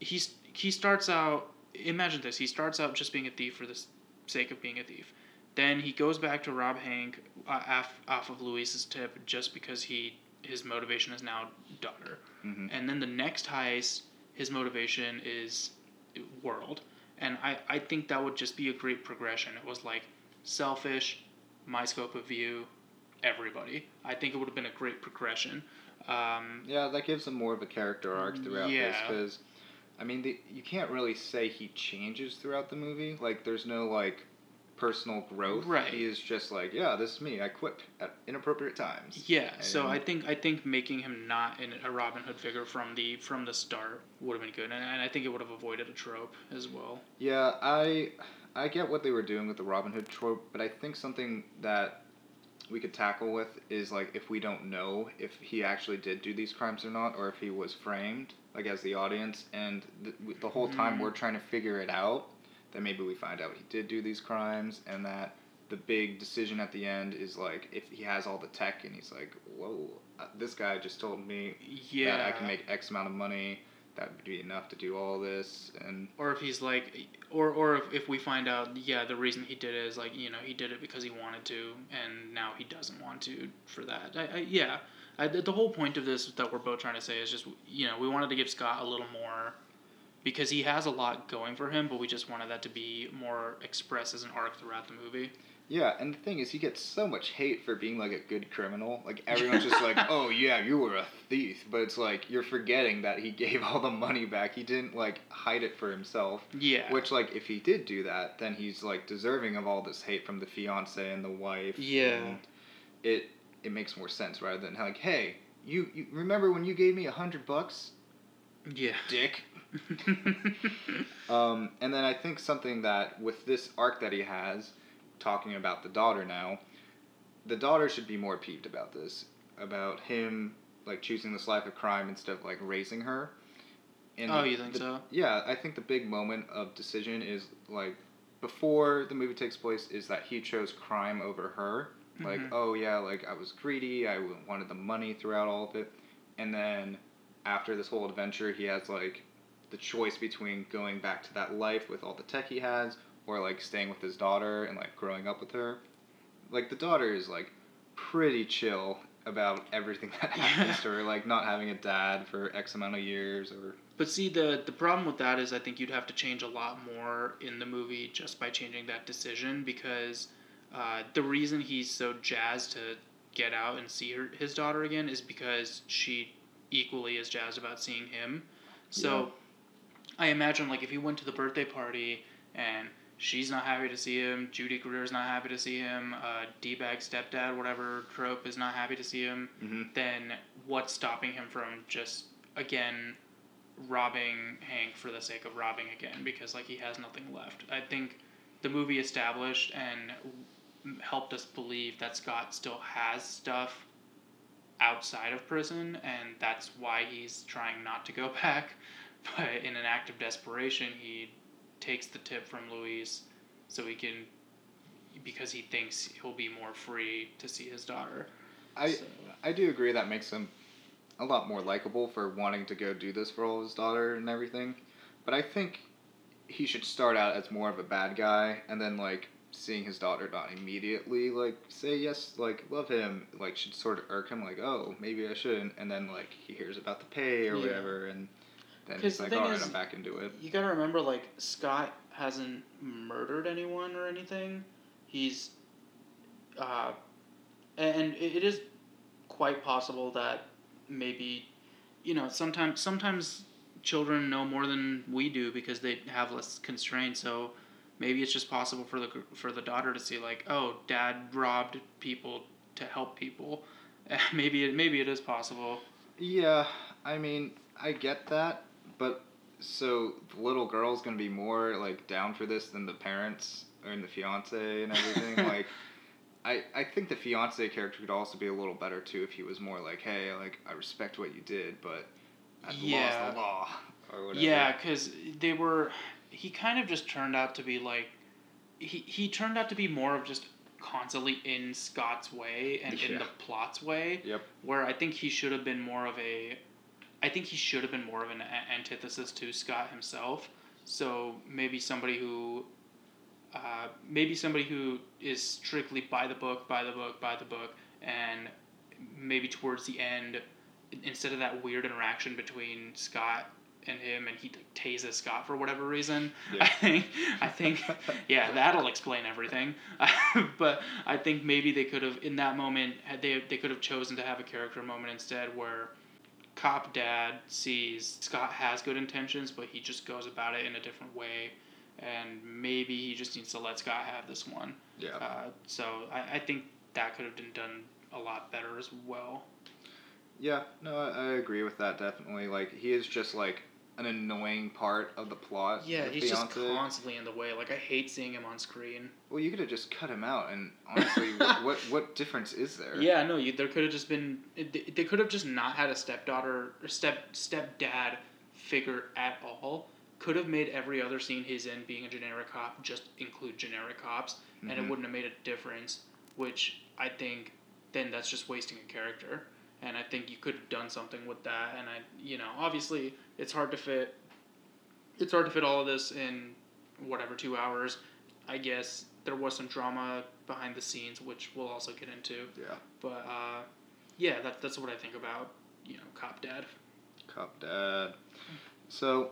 Speaker 2: he's he starts out. Imagine this: he starts out just being a thief for the sake of being a thief. Then he goes back to rob Hank uh, off, off of Luis's tip just because he his motivation is now daughter.
Speaker 1: hmm
Speaker 2: And then the next heist, his motivation is world. And I, I think that would just be a great progression. It was like selfish, my scope of view, everybody. I think it would have been a great progression. Um,
Speaker 1: Yeah, that gives him more of a character arc throughout this
Speaker 2: Yeah.
Speaker 1: because, I mean, the, you can't really say he changes throughout the movie. Like, there's no like personal growth.
Speaker 2: Right.
Speaker 1: He is just like, yeah, this is me. I quit at inappropriate times.
Speaker 2: yeah, so I think I think making him not in a Robin Hood figure from the from the start would have been good, and, and I think it would have avoided a trope as well.
Speaker 1: Yeah, I I get what they were doing with the Robin Hood trope, but I think something that we could tackle with is like if we don't know if he actually did do these crimes or not, or if he was framed, like as the audience, and the, the whole time
Speaker 2: Mhm.
Speaker 1: we're trying to figure it out, then maybe we find out he did do these crimes, and that the big decision at the end is like if he has all the tech and he's like, whoa, uh, this guy just told me
Speaker 2: Yeah,
Speaker 1: that I can make X amount of money. That would be enough to do all this, and
Speaker 2: or if he's like or or if, if we find out yeah the reason he did it is like you know he did it because he wanted to and now he doesn't want to for that. I, I, yeah. I, the whole point of this that we're both trying to say is just you know we wanted to give scott a little more because he has a lot going for him but we just wanted that to be more expressed as an arc throughout the movie
Speaker 1: Yeah, and the thing is, he gets so much hate for being like a good criminal. Like everyone's just like, "Oh yeah, you were a thief," but it's like you're forgetting that he gave all the money back. He didn't like hide it for himself.
Speaker 2: yeah
Speaker 1: Which like if he did do that, then he's like deserving of all this hate from the fiance and the wife.
Speaker 2: Yeah.
Speaker 1: it it makes more sense rather than like, "Hey, you, you remember when you gave me a hundred bucks,
Speaker 2: yeah
Speaker 1: dick?" Um, and then I think something that with this arc that he has, talking about the daughter now, the daughter should be more peeved about this, about him like choosing this life of crime instead of like raising her. And
Speaker 2: oh
Speaker 1: the-
Speaker 2: you think
Speaker 1: the-
Speaker 2: so
Speaker 1: Yeah, I think the big moment of decision is like before the movie takes place is that he chose crime over her. Like,
Speaker 2: Mhm.
Speaker 1: oh yeah, like I was greedy, I wanted the money throughout all of it. And then after this whole adventure, he has like the choice between going back to that life with all the tech he has or like staying with his daughter and like growing up with her. Like the daughter is like pretty chill about everything that happens to her, like not having a dad for X amount of years or
Speaker 2: But see, the the problem with that is I think you'd have to change a lot more in the movie just by changing that decision because uh, the reason he's so jazzed to get out and see her, his daughter again is because she equally is jazzed about seeing him. So I imagine like if he went to the birthday party and she's not happy to see him, Judy Greer's not happy to see him, uh, D-bag stepdad, whatever trope is not happy to see him,
Speaker 1: mm-hmm.
Speaker 2: then what's stopping him from just again robbing Hank for the sake of robbing again because like he has nothing left. I think the movie established and helped us believe that Scott still has stuff outside of prison and that's why he's trying not to go back. But in an act of desperation, he takes the tip from Luis so he can because he thinks he'll be more free to see his daughter.
Speaker 1: I
Speaker 2: So-
Speaker 1: I do agree that makes him a lot more likable for wanting to go do this for all his daughter and everything. But I think he should start out as more of a bad guy and then like seeing his daughter not immediately like say yes like love him like should sort of irk him like oh maybe I shouldn't and then like he hears about the pay or
Speaker 2: Yeah.
Speaker 1: whatever and then
Speaker 2: 'Cause
Speaker 1: he's
Speaker 2: the
Speaker 1: like
Speaker 2: thing
Speaker 1: all right
Speaker 2: is-
Speaker 1: I'm back into it.
Speaker 2: You gotta remember, like Scott hasn't murdered anyone or anything. He's, uh, and it is quite possible that maybe, you know, sometimes sometimes children know more than we do because they have less constraints. So maybe it's just possible for the for the daughter to see like, oh, dad robbed people to help people. maybe it maybe it is possible.
Speaker 1: Yeah, I mean, I get that, but so the little girl's gonna be more like down for this than the parents and the fiance and everything. like, I I think the fiance character could also be a little better too if he was more like, hey, like I respect what you did, but I've yeah. lost the law
Speaker 2: or whatever. Yeah, because they were. He kind of just turned out to be like, he he turned out to be more of just constantly in Scott's way and yeah. in the plot's way.
Speaker 1: Yep.
Speaker 2: Where I think he should have been more of a I think he should have been more of an antithesis to Scott himself. So maybe somebody who, uh, maybe somebody who is strictly by the book, by the book, by the book, and maybe towards the end, instead of that weird interaction between Scott and him, and he tases Scott for whatever reason. Yeah. I think, I think, yeah, that'll explain everything. but I think maybe they could have, in that moment, had they they could have chosen to have a character moment instead where cop dad sees Scott has good intentions, but he just goes about it in a different way, and maybe he just needs to let Scott have this one.
Speaker 1: Yeah.
Speaker 2: Uh, so I, I think that could have been done a lot better as well.
Speaker 1: Yeah, no, I, I agree with that definitely. Like he is just like an annoying part of the plot.
Speaker 2: Yeah, he's just constantly in the way. Like I hate seeing him on screen.
Speaker 1: Well, you could have just cut him out, and honestly, what, what, what difference is there?
Speaker 2: Yeah, no, you, there could have just been. They could have just not had a stepdaughter or step stepdad figure at all. Could have made every other scene he's in being a generic cop just include generic cops, mm-hmm. and it mm-hmm. wouldn't have made a difference. Which I think then that's just wasting a character and I think you could have done something with that. And I, you know, obviously it's hard to fit. It's hard to fit all of this in whatever two hours. I guess there was some drama behind the scenes, which we'll also get into.
Speaker 1: Yeah.
Speaker 2: But uh, yeah, that, that's what I think about you know Cop Dad.
Speaker 1: Cop Dad. So,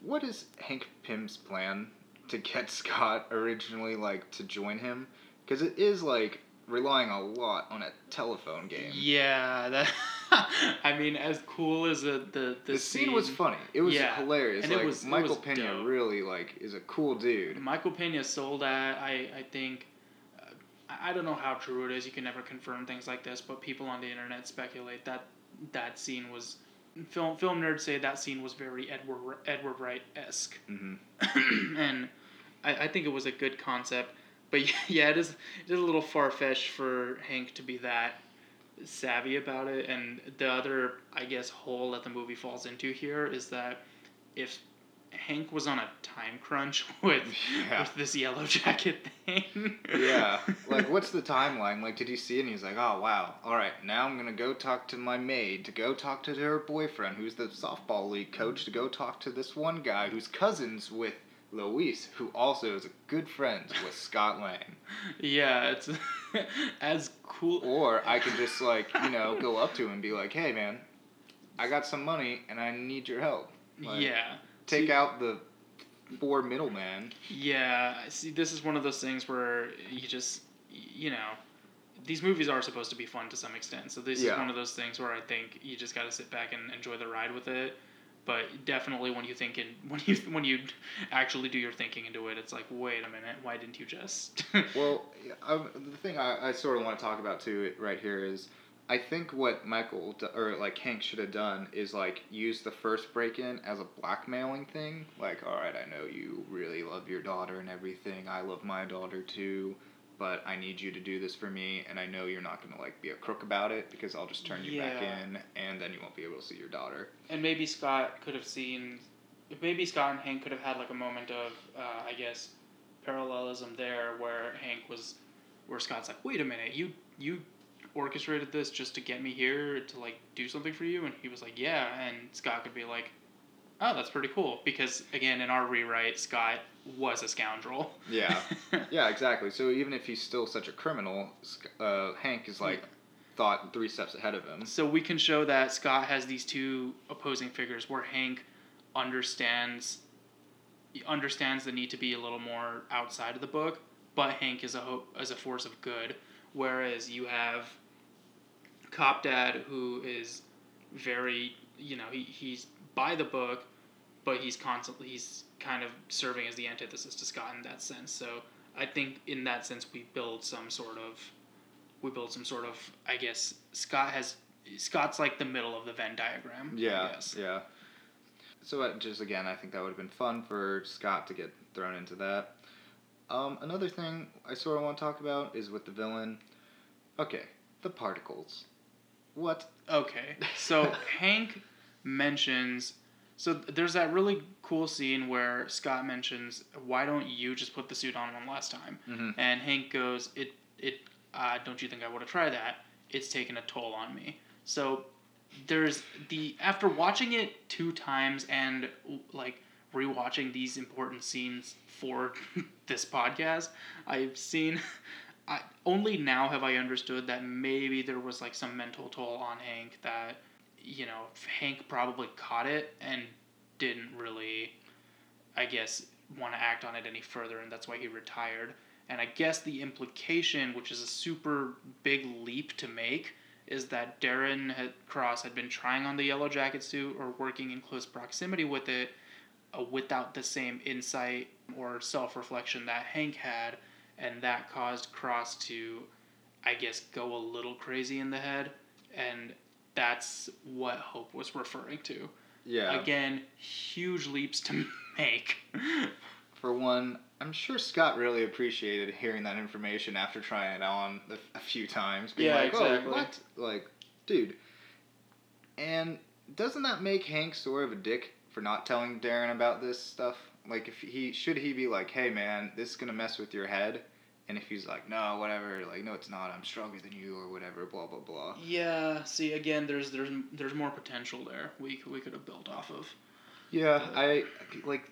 Speaker 1: what is Hank Pym's plan to get Scott originally like to join him? Because it is like relying a lot on a telephone game.
Speaker 2: Yeah, that. I mean, as cool as the the,
Speaker 1: the, the scene, scene, was funny. It was yeah. hilarious. And like, it was Michael it was Pena dope. really like is a cool dude.
Speaker 2: Michael Pena sold that. I I think. Uh, I don't know how true it is. You can never confirm things like this, but people on the internet speculate that that scene was film film nerds say that scene was very Edgar Edgar Wright esque, mm-hmm. and I, I think it was a good concept but yeah, it is it is a little far fetched for Hank to be that savvy about it. And the other, I guess, hole that the movie falls into here is that if Hank was on a time crunch with yeah. with this yellow jacket thing.
Speaker 1: yeah. Like what's the timeline? Like did he see it and he's like, "Oh, wow. All right, now I'm going to go talk to my maid, to go talk to her boyfriend who's the softball league coach, to go talk to this one guy who's cousins with Luis, who also is a good friend with Scott Lang.
Speaker 2: Yeah, it's as cool.
Speaker 1: Or I could just like you know go up to him and be like, "Hey, man, I got some money and I need your help." Like,
Speaker 2: yeah.
Speaker 1: Take see, out the four middleman.
Speaker 2: Yeah, see, this is one of those things where you just you know. These movies are supposed to be fun to some extent, so this yeah. is one of those things where I think you just got to sit back and enjoy the ride with it but definitely when you think in when you when you actually do your thinking into it, it's like, wait a minute, why didn't you just?
Speaker 1: well, um, the thing I, I sort of want to talk about too right here is, I think what Michael or like Hank should have done is like use the first break in as a blackmailing thing. Like, all right, I know you really love your daughter and everything. I love my daughter too but I need you to do this for me, and I know you're not gonna like be a crook about it because I'll just turn you yeah. back in, and then you won't be able to see your daughter.
Speaker 2: And maybe Scott could have seen, maybe Scott and Hank could have had like a moment of, uh, I guess, parallelism there where Hank was, where Scott's like, wait a minute, you you orchestrated this just to get me here to like do something for you, and he was like, yeah, and Scott could be like, oh, that's pretty cool because again, in our rewrite, Scott was a scoundrel.
Speaker 1: Yeah, yeah, exactly. So even if he's still such a criminal, uh, Hank is like thought three steps ahead of him.
Speaker 2: So we can show that Scott has these two opposing figures where Hank understands understands the need to be a little more outside of the book, but Hank is a hope, is a force of good. Whereas you have Cop Dad, who is very you know he, he's by the book, but he's constantly he's kind of serving as the antithesis to Scott in that sense. So I think in that sense we build some sort of we build some sort of I guess Scott has Scott's like the middle of the Venn diagram.
Speaker 1: Yeah, yeah. So uh, just again, I think that would have been fun for Scott to get thrown into that. Um, another thing I sort of want to talk about is with the villain. Okay, the particles. What?
Speaker 2: Okay. So Hank mentions so there's that really cool scene where Scott mentions, "Why don't you just put the suit on one last time?"
Speaker 1: Mm-hmm.
Speaker 2: And Hank goes, "It it uh, don't you think I would have tried that? It's taken a toll on me." So there's the after watching it two times and like rewatching these important scenes for this podcast, I've seen I only now have I understood that maybe there was like some mental toll on Hank that you know Hank probably caught it and didn't really I guess want to act on it any further and that's why he retired. And I guess the implication, which is a super big leap to make, is that Darren had, Cross had been trying on the yellow jacket suit or working in close proximity with it uh, without the same insight or self reflection that Hank had, and that caused Cross to, I guess, go a little crazy in the head, and that's what Hope was referring to.
Speaker 1: Yeah.
Speaker 2: Again, huge leaps to make.
Speaker 1: For one, I'm sure Scott really appreciated hearing that information after trying it on a, a few times. Being
Speaker 2: Yeah,
Speaker 1: like, oh,
Speaker 2: exactly.
Speaker 1: Oh, what? Like, dude. And doesn't that make Hank sort of a dick for not telling Darren about this stuff? Like, if he should he be like, hey man, this is gonna mess with your head, and if he's like, no, whatever, like, no, it's not, I'm stronger than you, or whatever, blah blah blah.
Speaker 2: Yeah. See, again, there's there's there's more potential there. We we could have built off of.
Speaker 1: Yeah, I like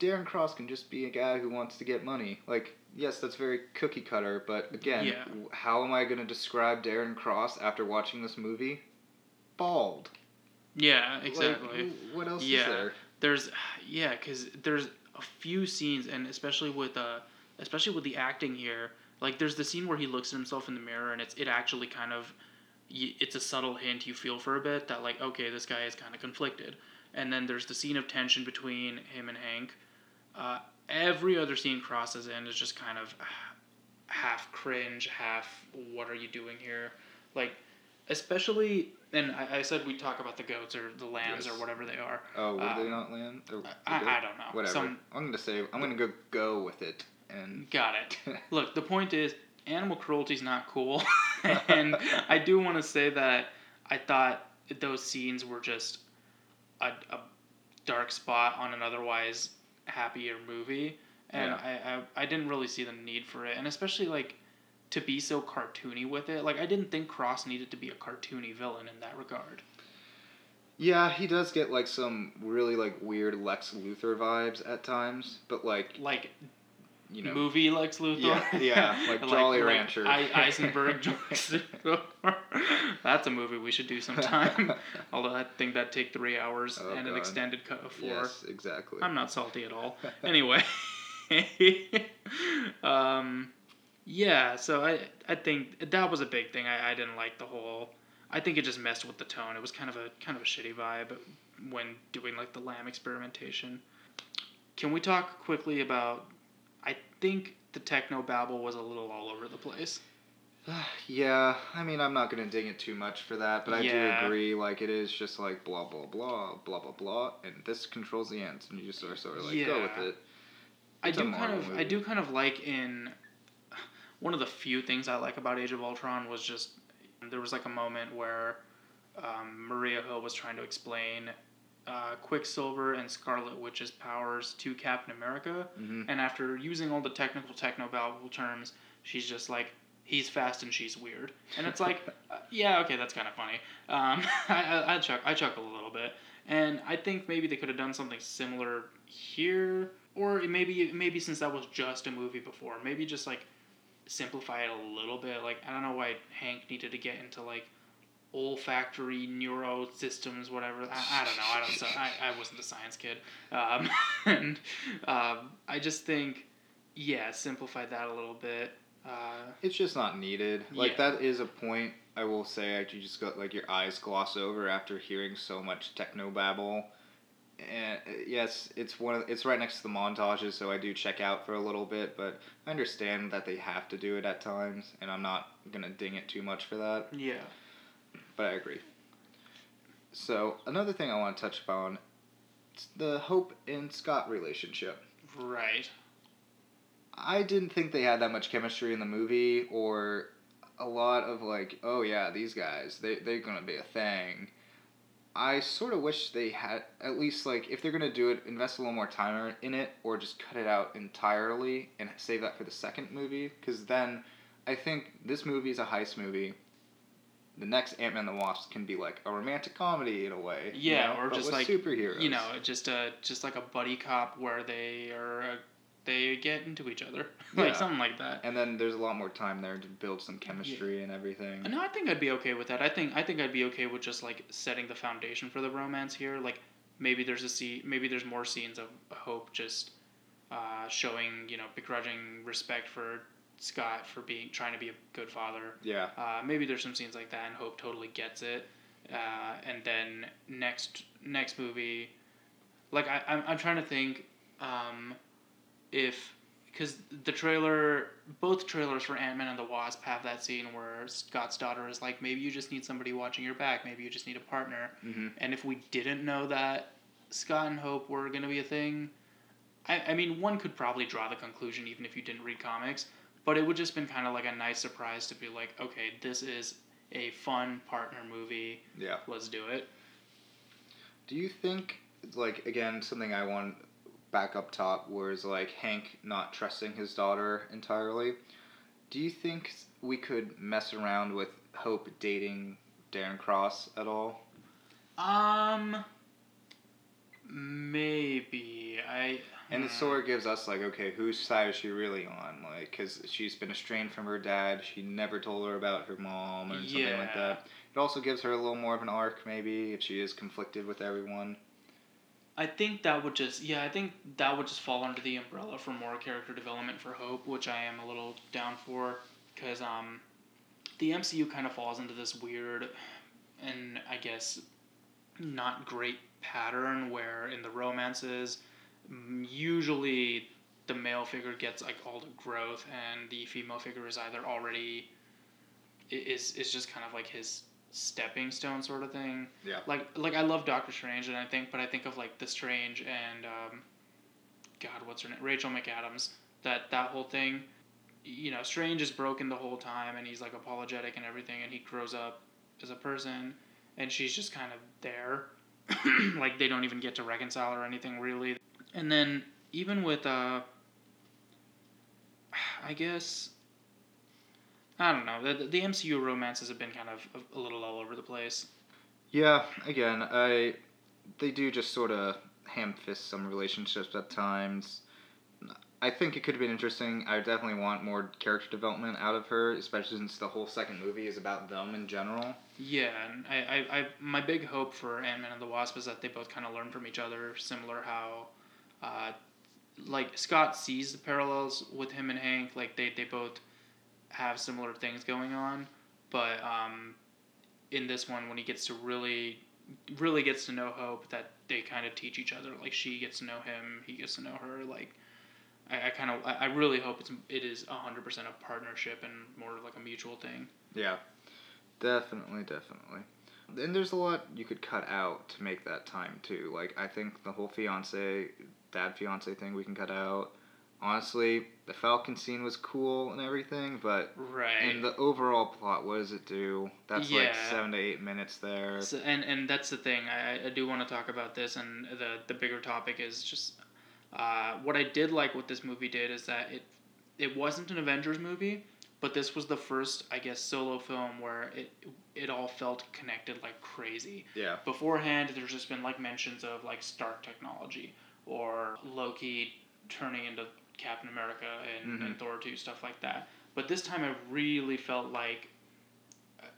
Speaker 1: Darren Cross can just be a guy who wants to get money. Like, yes, that's very cookie cutter, but again,
Speaker 2: Yeah.
Speaker 1: how am I going to describe Darren Cross after watching this movie? Bald.
Speaker 2: Yeah, exactly.
Speaker 1: wh- what else
Speaker 2: Yeah.
Speaker 1: is there?
Speaker 2: there's yeah, because there's a few scenes, and especially with uh, especially with the acting here. Like, there's the scene where he looks at himself in the mirror, and it's it actually kind of, it's a subtle hint you feel for a bit that like okay, this guy is kind of conflicted. And then there's the scene of tension between him and Hank. Uh, every other scene crosses in is just kind of half cringe, half what are you doing here? Like, especially, and I, I said we talk about the goats or the lambs
Speaker 1: Yes.
Speaker 2: or whatever they are.
Speaker 1: Oh, were
Speaker 2: Uh,
Speaker 1: they not lambs
Speaker 2: I. I don't know.
Speaker 1: Whatever.
Speaker 2: Some,
Speaker 1: I'm going to say, I'm going to go go with it. And
Speaker 2: got it. Look, the point is, animal cruelty is not cool, and I do want to say that I thought those scenes were just a, a dark spot on an otherwise happier movie, and I, I I didn't really see the need for it, and especially like to be so cartoony with it. Like I didn't think Cross needed to be a cartoony villain in that regard.
Speaker 1: yeah, he does get like some really like weird Lex Luthor vibes at times, but like,
Speaker 2: Like
Speaker 1: you know,
Speaker 2: movie Lex Luthor.
Speaker 1: Yeah, yeah, like Jolly Rancher.
Speaker 2: I, Eisenberg. That's a movie we should do sometime. Although I think that'd take three hours
Speaker 1: Oh,
Speaker 2: and an extended cut of four.
Speaker 1: yes, exactly.
Speaker 2: I'm not salty at all. Anyway, um, yeah. So I I think that was a big thing. I, I didn't like the whole. I think it just messed with the tone. It was kind of a kind of a shitty vibe when doing like the lamb experimentation. Can we talk quickly about? Think the techno babble was a little all over the place.
Speaker 1: yeah, I mean, I'm not gonna dig it too much for that, but I
Speaker 2: Yeah.
Speaker 1: do agree. Like, it is just like blah blah blah blah blah blah, and this controls the ends, and you just sort of, sort of like go
Speaker 2: Yeah.
Speaker 1: with it.
Speaker 2: I
Speaker 1: It's a
Speaker 2: do kind
Speaker 1: Marvel
Speaker 2: of I
Speaker 1: movie.
Speaker 2: do kind of like in one of the few things I like about Age of Ultron was just there was like a moment where um, Maria Hill was trying to explain uh, Quicksilver and Scarlet Witch's powers to Captain America,
Speaker 1: hmm
Speaker 2: and after using all the technical technobabble terms, she's just like. He's fast and she's weird, and it's like, uh, yeah, okay, that's kind of funny. Um, I, I, I, chuck, I chuckle a little bit, and I think maybe they could have done something similar here, or maybe maybe since that was just a movie before, maybe just like simplify it a little bit. Like I don't know why Hank needed to get into like olfactory neuro systems, whatever. I, I don't know. I don't. So I, I wasn't a science kid, um, and um, I just think, yeah, simplify that a little bit. Uh,
Speaker 1: It's just not needed. Like
Speaker 2: Yeah.
Speaker 1: that is a point I will say. You just got like your eyes gloss over after hearing so much techno babble. And uh, yes, it's one. Of, it's right next to the montages, so I do check out for a little bit. But I understand that they have to do it at times, and I'm not gonna ding it too much for that.
Speaker 2: yeah.
Speaker 1: But I agree. So another thing I want to touch upon, it's the Hope and Scott relationship.
Speaker 2: Right.
Speaker 1: I didn't think they had that much chemistry in the movie or a lot of like, oh yeah, these guys, they they're gonna be a thing. I sort of wish they had at least like if they're gonna do it, invest a little more time in it, or just cut it out entirely and save that for the second movie. Because then, I think this movie is a heist movie. The next Ant Man and the Wasp can be like a romantic comedy in a way. you
Speaker 2: Yeah,
Speaker 1: know,
Speaker 2: or just like
Speaker 1: superheroes.
Speaker 2: You know, just a just like a buddy cop where they are uh, they get into each other, like
Speaker 1: Yeah.
Speaker 2: something like that.
Speaker 1: And then there's a lot more time there to build some chemistry and everything.
Speaker 2: No, I think I'd be okay with that. I think I think I'd be okay with just like setting the foundation for the romance here. Like maybe there's a scene, maybe there's more scenes of Hope just uh, showing you know begrudging respect for Scott for being trying to be a good father.
Speaker 1: Yeah.
Speaker 2: Uh, maybe there's some scenes like that, and Hope totally gets it. Uh, and then next next movie, like I I'm I'm trying to think, um, if because the trailer, both trailers for Ant Man and the Wasp have that scene where Scott's daughter is like, maybe you just need somebody watching your back, maybe you just need a partner.
Speaker 1: Mm-hmm.
Speaker 2: And if we didn't know that Scott and Hope were gonna be a thing, I I mean one could probably draw the conclusion even if you didn't read comics, but it would just been kind of like a nice surprise to be like, okay, this is a fun partner movie.
Speaker 1: Yeah.
Speaker 2: Let's do it.
Speaker 1: Do you think, like, again, something I want back up top was like Hank not trusting his daughter entirely? Do you think we could mess around with Hope dating Darren Cross at all?
Speaker 2: Um, maybe I.
Speaker 1: And the
Speaker 2: hmm.
Speaker 1: of gives us like, okay, whose side is she really on? Like, because she's been estranged from her dad. She never told her about her mom or something like that. It also gives her a little more of an arc, maybe, if she is conflicted with everyone.
Speaker 2: I think that would just yeah, I think that would just fall under the umbrella for more character development for Hope, which I am a little down for because um, the MCU kind of falls into this weird and I guess not great pattern where in the romances usually the male figure gets like all the growth and the female figure is either already is is just kind of like his stepping stone sort of thing.
Speaker 1: Yeah.
Speaker 2: like like I love Doctor Strange and I think but I think of like the Strange and um, God what's her name Rachel McAdams that that whole thing. You know Strange is broken the whole time and he's like apologetic and everything and he grows up as a person and she's just kind of there like they don't even get to reconcile or anything really and then even with uh I guess I don't know the, the MCU romances have been kind of a, little all over the place
Speaker 1: Yeah, again, I they do just sort of ham fist some relationships at times. I think it could have been interesting. I definitely want more character development out of her, especially since the whole second movie is about them in general.
Speaker 2: Yeah, and I, I, I my big hope for Ant Man and the Wasp is that they both kind of learn from each other, similar how, uh, like Scott sees the parallels with him and Hank, like they, they both have similar things going on, but um, in this one when he gets to really, really gets to know Hope, that they kind of teach each other. Like she gets to know him, he gets to know her. Like I, I kind of I, really hope it's it is hundred percent a partnership and more like a mutual thing.
Speaker 1: Yeah, definitely, definitely. And there's a lot you could cut out to make that time too. Like I think the whole fiance, dad fiance thing we can cut out. Honestly, the Falcon scene was cool and everything, but
Speaker 2: Right.
Speaker 1: in the overall plot, what does it do? That's like seven to eight minutes there.
Speaker 2: So, and and that's the thing. I, I do want to talk about this, and the the bigger topic is just uh, what I did like what this movie did is that it it wasn't an Avengers movie, but this was the first I guess solo film where it it all felt connected like crazy.
Speaker 1: Yeah.
Speaker 2: Beforehand, there's just been like mentions of like Stark technology or Loki turning into Captain America and, and
Speaker 1: Mhm.
Speaker 2: Thor two stuff like that. But this time, I really felt like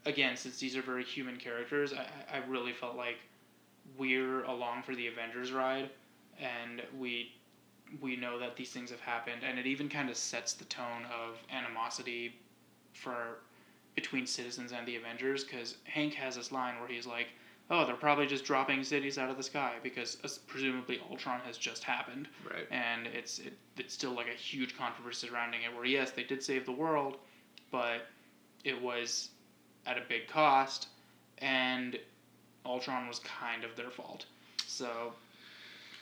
Speaker 2: again, since these are very human characters, I, I really felt like we're along for the Avengers ride, and we we know that these things have happened, and it even kind of sets the tone of animosity for between citizens and the Avengers because Hank has this line where he's like, "Oh, they're probably just dropping cities out of the sky because uh, presumably Ultron has just happened."
Speaker 1: Right.
Speaker 2: And it's it, it's still like a huge controversy surrounding it. Where yes, they did save the world, but it was at a big cost, and Ultron was kind of their fault. So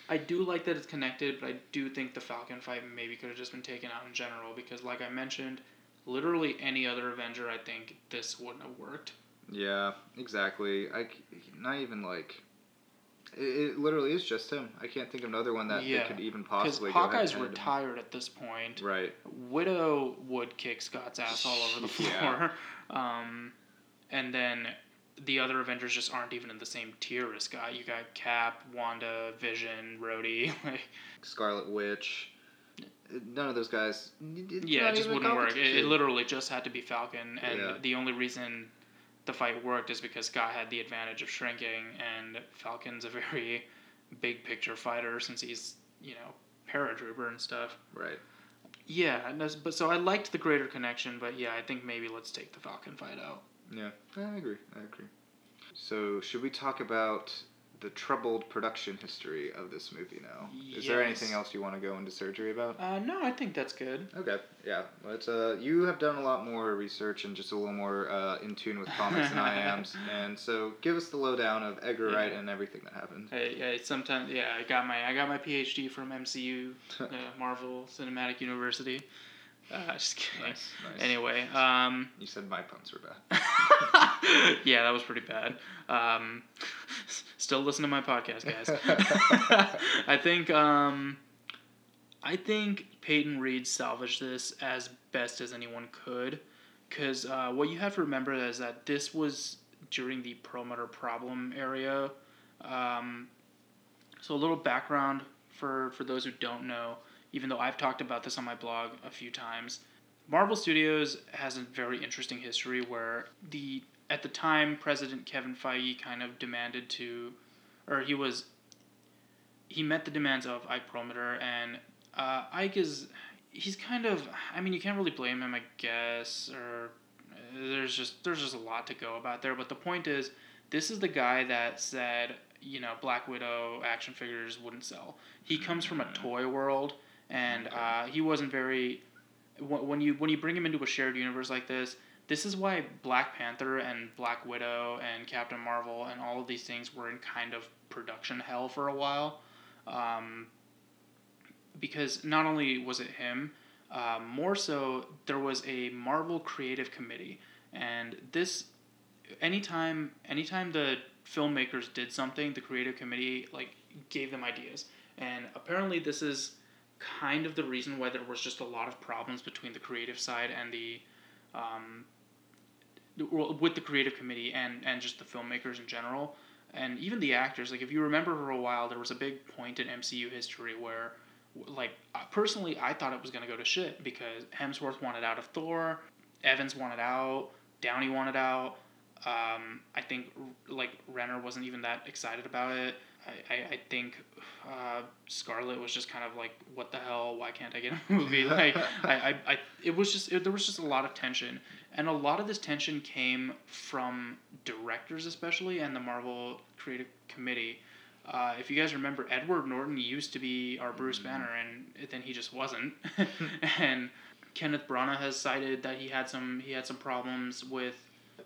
Speaker 2: I do like that it's connected, but I do think the Falcon fight maybe could have just been taken out in general because, like I mentioned, literally any other Avenger, I think this wouldn't have worked.
Speaker 1: Yeah, exactly. I not even like. It, it literally is just him. I can't think of another one that
Speaker 2: Yeah,
Speaker 1: could even possibly. go
Speaker 2: Hawkeye's retired at this point.
Speaker 1: Right.
Speaker 2: Widow would kick Scott's ass all over the floor.
Speaker 1: Yeah.
Speaker 2: Um, and then the other Avengers just aren't even in the same tier as Scott. You got Cap, Wanda, Vision, Rhodey. Like,
Speaker 1: Scarlet Witch. None of those guys.
Speaker 2: yeah, it just wouldn't work. It, it literally just had to be Falcon, and
Speaker 1: Yeah.
Speaker 2: the only reason the fight worked is because Scott had the advantage of shrinking, and Falcon's a very big picture fighter since he's you know paratrooper and stuff.
Speaker 1: Right.
Speaker 2: Yeah, and but so I liked the greater connection, but yeah, I think maybe let's take the Falcon fight out.
Speaker 1: Yeah, I agree. I agree. So, should we talk about the troubled production history of this movie now? Is there anything else you want to go into surgery about?
Speaker 2: Uh, no, I think that's good.
Speaker 1: Okay, yeah. Let's. Uh, you have done a lot more research and just a little more uh, in tune with comics than I am, and so give us the lowdown of Edgar
Speaker 2: Yeah.
Speaker 1: Wright and everything that happened.
Speaker 2: I, I sometimes yeah, I got my I got my PhD from MCU, uh, Marvel Cinematic University. Uh, just kidding.
Speaker 1: Nice, nice.
Speaker 2: Anyway, um,
Speaker 1: You said my puns were bad.
Speaker 2: yeah, that was pretty bad. Um, still listen to my podcast, guys. I think um, I think Peyton Reed salvaged this as best as anyone could, because uh, what you have to remember is that this was during the Perlmutter problem area. Um, so a little background for for those who don't know, even though I've talked about this on my blog a few times. Marvel Studios has a very interesting history where the at the time President Kevin Feige kind of demanded to, or he was. He met the demands of Ike Perlmutter, and uh, Ike is he's kind of I mean you can't really blame him I guess or there's just there's just a lot to go about there but the point is this is the guy that said you know Black Widow action figures wouldn't sell he comes from a toy world and uh, he wasn't very when you when you bring him into a shared universe like this this is why Black Panther and Black Widow and Captain Marvel and all of these things were in kind of production hell for a while. Um, because not only was it him, uh, more so there was a Marvel Creative Committee, and this anytime anytime the filmmakers did something, the creative committee like gave them ideas, and apparently this is kind of the reason why there was just a lot of problems between the creative side and the um, with the creative committee and and just the filmmakers in general and even the actors like if you remember for a while there was a big point in MCU history where like personally I thought it was going to go to shit because Hemsworth wanted out of Thor, Evans wanted out, Downey wanted out. Um, I think like Renner wasn't even that excited about it. I, I, think uh, Scarlet was just kind of like, what the hell? Why can't I get a movie? Like, I, I, I, it was just it, there was just a lot of tension, and a lot of this tension came from directors, especially, and the Marvel Creative Committee. Uh, if you guys remember, Edward Norton used to be our Bruce Banner, and then he just wasn't. and Kenneth Branagh has cited that he had some he had some problems with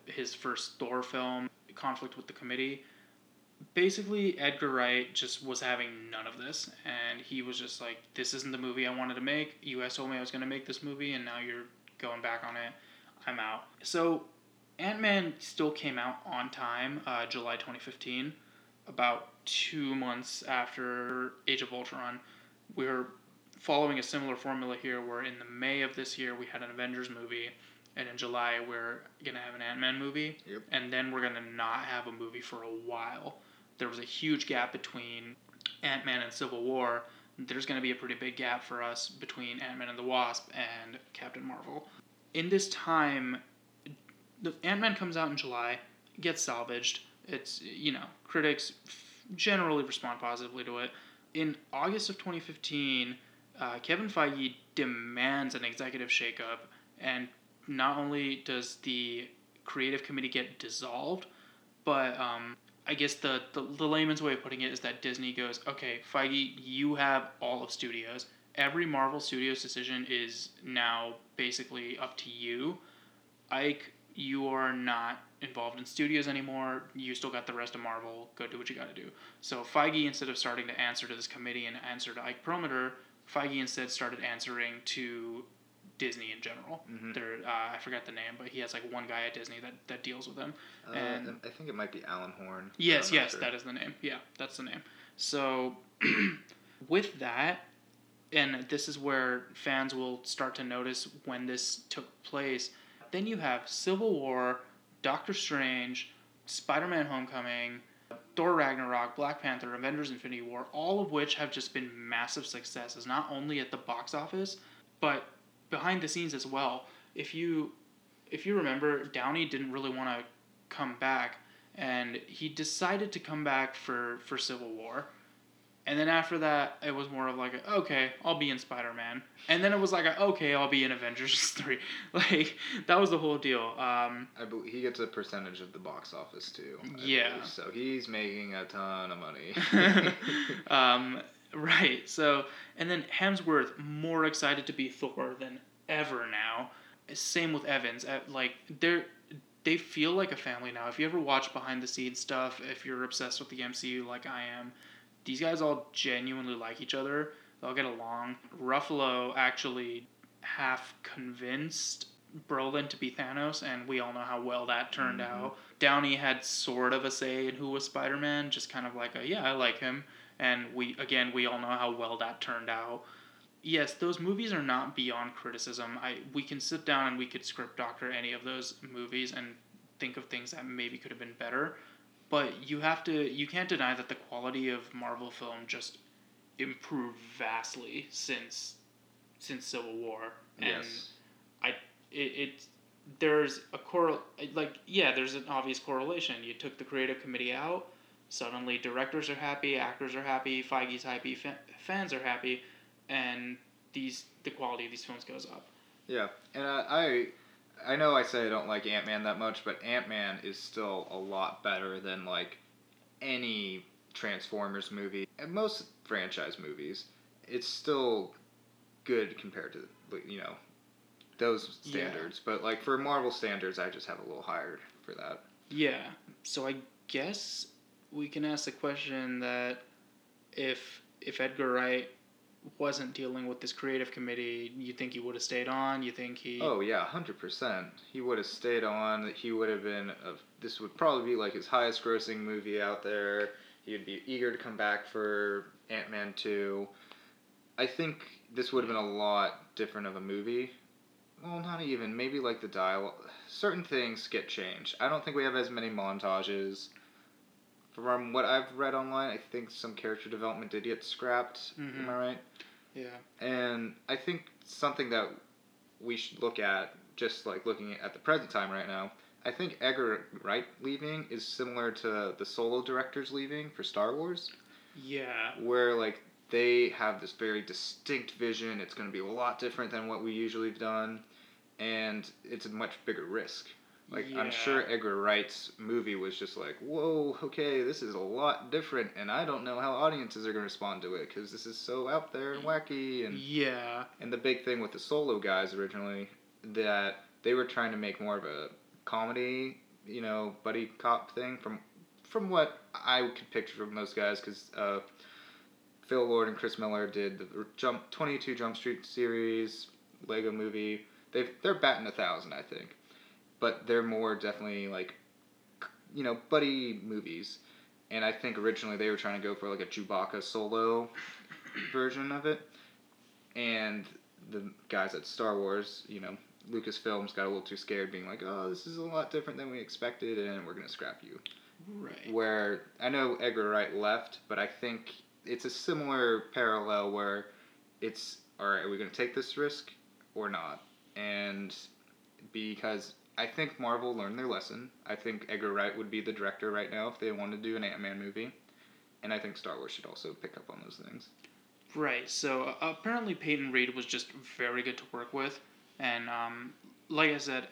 Speaker 2: his first Thor film, conflict with the committee. Basically, Edgar Wright just was having none of this, and he was just like, "This isn't the movie I wanted to make. You guys told me I was going to make this movie, and now you're going back on it. I'm out." So, Ant Man still came out on time, uh, July 2015, about two months after Age of Ultron. We're following a similar formula here, where in the May of this year we had an Avengers movie, and in July we're gonna have an Ant Man movie,
Speaker 1: Yep.
Speaker 2: and then we're gonna not have a movie for a while. There was a huge gap between Ant Man and Civil War. There's gonna be a pretty big gap for us between Ant Man and the Wasp and Captain Marvel. In this time, the Ant Man comes out in July, gets salvaged. It's you know critics generally respond positively to it. In August of 2015, uh, Kevin Feige demands an executive shakeup, and not only does the creative committee get dissolved, but um, I guess the, the the layman's way of putting it is that Disney goes, okay, Feige, you have all of studios. Every Marvel Studios decision is now basically up to you. Ike, you are not involved in studios anymore. You still got the rest of Marvel. Go do what you got to do. So Feige, instead of starting to answer to this committee and answer to Ike Perlmutter, Feige instead started answering to Disney in general.
Speaker 1: Mhm.
Speaker 2: There, uh, I forgot the name, but he has like one guy at Disney that, that deals with him.
Speaker 1: Uh,
Speaker 2: And-
Speaker 1: I think it might be Alan Horn.
Speaker 2: Yes, yes,
Speaker 1: sure.
Speaker 2: that is the name. Yeah, that's the name. So, with that, and this is where fans will start to notice when this took place. Then you have Civil War, Doctor Strange, Spider Man Homecoming, Thor Ragnarok, Black Panther, Avengers Infinity War, all of which have just been massive successes, not only at the box office, but behind the scenes as well. If you if you remember, Downey didn't really want to come back and he decided to come back for for Civil War. And then after that, it was more of like, a, okay, I'll be in Spider Man. And then it was like, a, okay, I'll be in Avengers three. Like that was the whole deal. Um,
Speaker 1: I bel he gets a percentage of the box office too. I
Speaker 2: Yeah.
Speaker 1: believe. So he's making a ton of money.
Speaker 2: um, right. So, and then Hemsworth more excited to be Thor than ever now. Same with Evans. Like they're they feel like a family now. If you ever watch behind the scenes stuff, if you're obsessed with the MCU like I am, these guys all genuinely like each other. They'll get along. Ruffalo actually half convinced Brolin to be Thanos, and we all know how well that turned
Speaker 1: Mhm.
Speaker 2: out. Downey had sort of a say in who was Spider Man, just kind of like a yeah, I like him, and we again we all know how well that turned out. Yes, those movies are not beyond criticism. I we can sit down and we could script doctor any of those movies and think of things that maybe could have been better, but you have to you can't deny that the quality of Marvel film just improved vastly since since Civil War and
Speaker 1: yes.
Speaker 2: it, it there's a correl like yeah there's an obvious correlation you took the creative committee out suddenly directors are happy actors are happy feige's happy fa- fans are happy and these the quality of these films goes up
Speaker 1: Yeah, and uh, I, I know I say I don't like Ant Man that much, but Ant Man is still a lot better than like any Transformers movie and most franchise movies. It's still good compared to you know those
Speaker 2: Yeah.
Speaker 1: standards, but like for Marvel standards, I just have a little higher for that.
Speaker 2: yeah so i guess we can ask the question that if if edgar wright wasn't dealing with this creative committee you think he would have stayed on you think he
Speaker 1: Oh yeah, hundred percent. He would have stayed on. He would have been. A, this would probably be like his highest grossing movie out there. He'd be eager to come back for Ant Man two. I think this would have been a lot different of a movie. Well, not even. Maybe like the dialogue. Certain things get changed. I don't think we have as many montages. From what I've read online, I think some character development did get scrapped.
Speaker 2: Mhm.
Speaker 1: Am I right?
Speaker 2: yeah
Speaker 1: And I think something that we should look at, just like looking at the present time right now, I think Edgar Wright leaving is similar to the solo directors leaving for Star Wars,
Speaker 2: yeah
Speaker 1: where like they have this very distinct vision. It's going to be a lot different than what we usually have done, and it's a much bigger risk. Like
Speaker 2: Yeah.
Speaker 1: I'm sure Edgar Wright's movie was just like, whoa, okay, this is a lot different, and I don't know how audiences are going to respond to it because this is so out there and wacky and
Speaker 2: yeah
Speaker 1: and the big thing with the solo guys originally that they were trying to make more of a comedy, you know, buddy cop thing from from what I could picture from those guys because uh, Phil Lord and Chris Miller did the Jump Twenty Two Jump Street series Lego Movie. They they're batting a thousand, I think, but they're more definitely like you know buddy movies. And I think originally they were trying to go for like a Chewbacca solo version of it and the guys at Star Wars, you know, Lucasfilms got a little too scared, being like, "Oh, this is a lot different than we expected, and we're gonna scrap you."
Speaker 2: right
Speaker 1: Where I know Edgar Wright left, but I think it's a similar parallel where it's, all right, are we gonna take this risk or not? And because I think Marvel learned their lesson. I think Edgar Wright would be the director right now if they wanted to do an Ant Man movie, and I think Star Wars should also pick up on those things.
Speaker 2: Right. So uh, apparently Peyton Reed was just very good to work with, and um, like I said,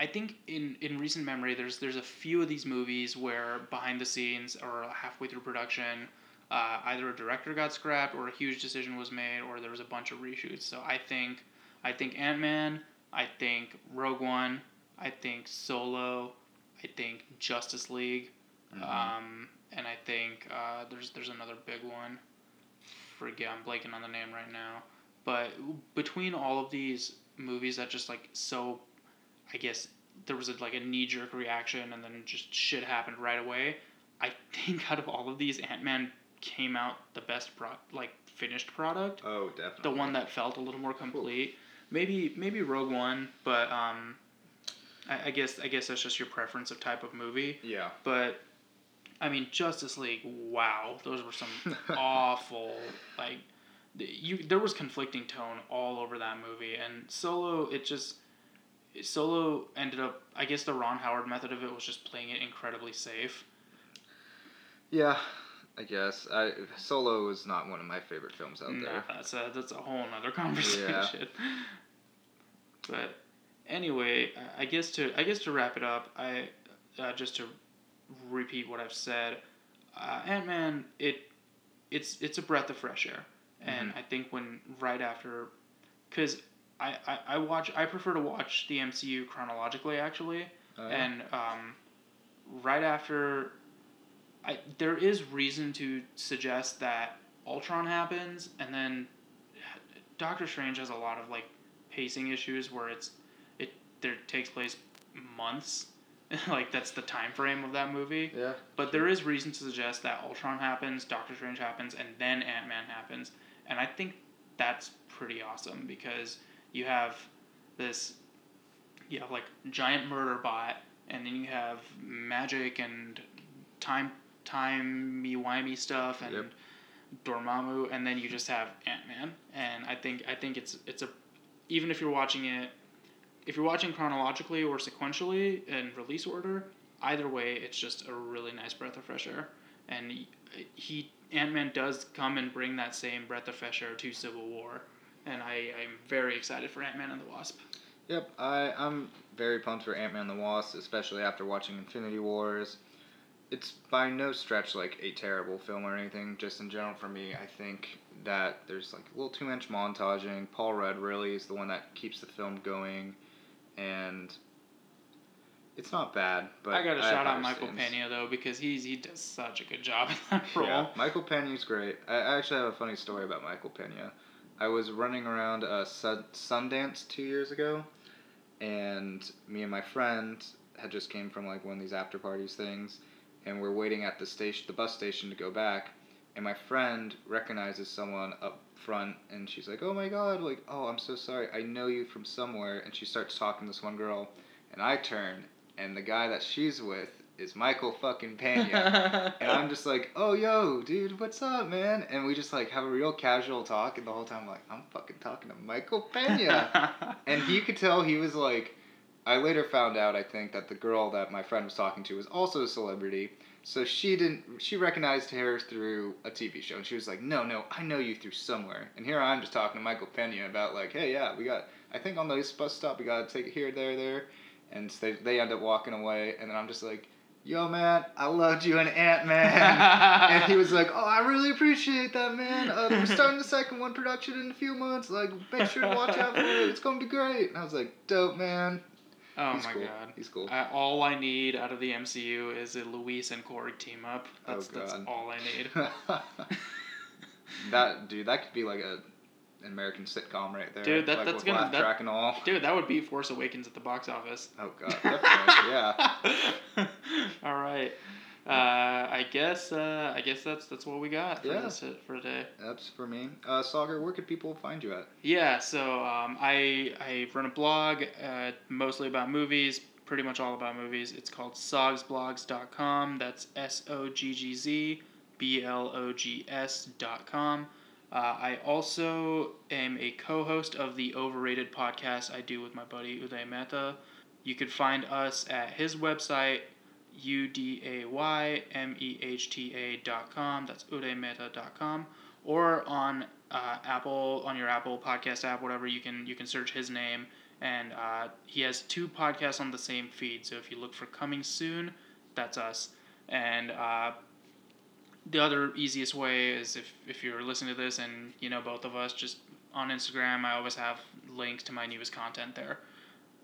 Speaker 2: I think in, in recent memory there's there's a few of these movies where behind the scenes or halfway through production, uh, either a director got scrapped or a huge decision was made or there was a bunch of reshoots. So I think I think Ant Man, I think Rogue One, I think Solo, I think Justice League,
Speaker 1: Mm-hmm.
Speaker 2: um, and I think uh, there's there's another big one. Forget I'm blanking on the name right now. But between all of these movies that just like so, I guess there was a, like a knee jerk reaction and then just shit happened right away. I think out of all of these, Ant Man came out the best pro like finished product
Speaker 1: Oh, definitely.
Speaker 2: the one that felt a little more complete. Maybe maybe Rogue One, but um, I, I guess I guess that's just your preference of type of movie.
Speaker 1: Yeah.
Speaker 2: But I mean, Justice League. Wow, those were some awful like. You there was conflicting tone all over that movie, and Solo. It just Solo ended up. I guess the Ron Howard method of it was just playing it incredibly safe.
Speaker 1: Yeah, I guess. I Solo is not one of my favorite films out
Speaker 2: Nah,
Speaker 1: there.
Speaker 2: that's a that's a whole nother conversation. But anyway, I guess to I guess to wrap it up, I uh, just to repeat what I've said, uh, Ant Man it it's it's a breath of fresh air, and I think when right after, because I, I I watch I prefer to watch the MCU chronologically actually,
Speaker 1: Oh, yeah?
Speaker 2: and um, right after, I there is reason to suggest that Ultron happens, and then Doctor Strange has a lot of like pacing issues where it's it there takes place months, like that's the time frame of that movie.
Speaker 1: yeah.
Speaker 2: But there is reason to suggest that Ultron happens, Doctor Strange happens, and then Ant Man happens, and I think that's pretty awesome because you have this, you have like giant murder bot, and then you have magic and time timey wimey stuff and
Speaker 1: Yep.
Speaker 2: Dormammu, and then you just have Ant Man, and I think I think it's it's a even if you're watching it, if you're watching chronologically or sequentially in release order, either way, it's just a really nice breath of fresh air. And he, he Ant Man does come and bring that same breath of fresh air to Civil War, and I I'm very excited for Ant Man and the Wasp.
Speaker 1: Yep, I, I'm very pumped for Ant Man and the Wasp, especially after watching Infinity Wars. It's by no stretch like a terrible film or anything, just in general for me, I think that there's like a little too much montaging. Paul Rudd really is the one that keeps the film going, and it's not bad, but
Speaker 2: I gotta shout out Michael. Pena though because he's he does such a good job in that role.
Speaker 1: Yeah, Michael Pena's great. I actually have a funny story about Michael Pena. I was running around uh, Sun- Sundance two years ago, and me and my friend had just came from like one of these after parties things, and we're waiting at the station, the bus station, to go back. And my friend recognizes someone up front, and she's like, "Oh my god! Like, oh, I'm so sorry. I know you from somewhere." And she starts talking to this one girl, and I turn, and the guy that she's with is Michael fucking Pena. And I'm just like, oh, yo, dude, what's up, man? And we just like have a real casual talk, and the whole time, like, I'm fucking talking to Michael Pena. and he could tell he was like, I later found out, I think, that the girl that my friend was talking to was also a celebrity. So she didn't, she recognized her through a TV show. And she was like, no, no, I know you through somewhere. And here I'm just talking to Michael Pena about, like, hey, yeah, we got, I think on this bus stop, we got to take it here, there, there. And they, they end up walking away. And then I'm just like, yo, man, I loved you in Ant Man. and he was like, "Oh, I really appreciate that, man. Uh, we're starting the second one production in a few months. Like, make sure to watch out for it. It's gonna be great." And I was like, "Dope, man."
Speaker 2: Oh
Speaker 1: He's
Speaker 2: my
Speaker 1: cool.
Speaker 2: god.
Speaker 1: He's cool.
Speaker 2: I, all I need out of the MCU is a Luis and Korg team up.
Speaker 1: Oh,
Speaker 2: That's, that's all I need.
Speaker 1: that dude, that could be like a an American sitcom right there.
Speaker 2: Dude, that-
Speaker 1: like
Speaker 2: that's gonna- that-
Speaker 1: track and all.
Speaker 2: Dude, that would be Force Awakens at the box office.
Speaker 1: Oh god, yeah.
Speaker 2: All right. Uh, I guess uh, I guess that's that's what we got for
Speaker 1: Yeah.
Speaker 2: this for today.
Speaker 1: That's for me. Uh, Sauger, where could people find you at?
Speaker 2: Yeah, so um, I I run a blog uh, mostly about movies, pretty much all about movies. It's called soggzblogs.com. That's S O G G Z B L O G S dot com. Uh, I also am a co-host of the Overrated podcast I do with my buddy Uday Mehta. You could find us at his website, U-D-A-Y-M-E-H-T-A dot com. That's udaymehta dot com. Or on uh, Apple, on your Apple podcast app, whatever, you can you can search his name. And uh, he has two podcasts on the same feed. So if you look for Coming Soon, that's us. And uh, the other easiest way is if, if you're listening to this and you know both of us, just on Instagram, I always have links to my newest content there.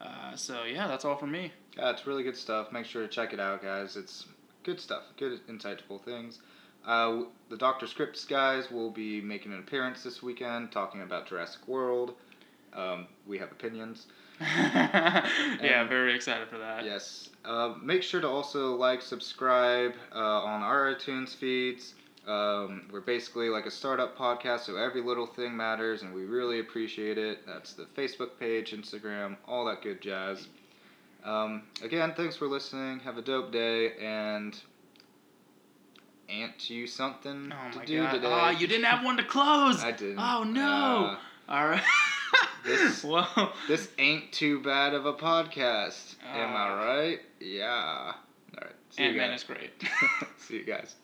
Speaker 2: Uh, so yeah, that's all from me.
Speaker 1: Yeah, it's really good stuff. Make sure to check it out, guys. It's good stuff. Good, insightful things. Uh, the Doctor Scripts guys will be making an appearance this weekend, talking about Jurassic World. Um, we have opinions.
Speaker 2: yeah, very excited for that.
Speaker 1: Yes. Uh, make sure to also like, subscribe uh, on our iTunes feeds. Um, we're basically like a startup podcast, so every little thing matters, and we really appreciate it. That's the Facebook page, Instagram, all that good jazz. Um, again, thanks for listening. Have a dope day, and ant you something
Speaker 2: Oh
Speaker 1: to do
Speaker 2: god!
Speaker 1: today.
Speaker 2: Oh, you didn't have one to close.
Speaker 1: I didn't.
Speaker 2: Oh no!
Speaker 1: Uh,
Speaker 2: All right.
Speaker 1: this-
Speaker 2: well.
Speaker 1: this ain't too bad of a podcast. Am
Speaker 2: Ah.
Speaker 1: I right? Yeah. All right. See
Speaker 2: Ant Man is great.
Speaker 1: See you guys.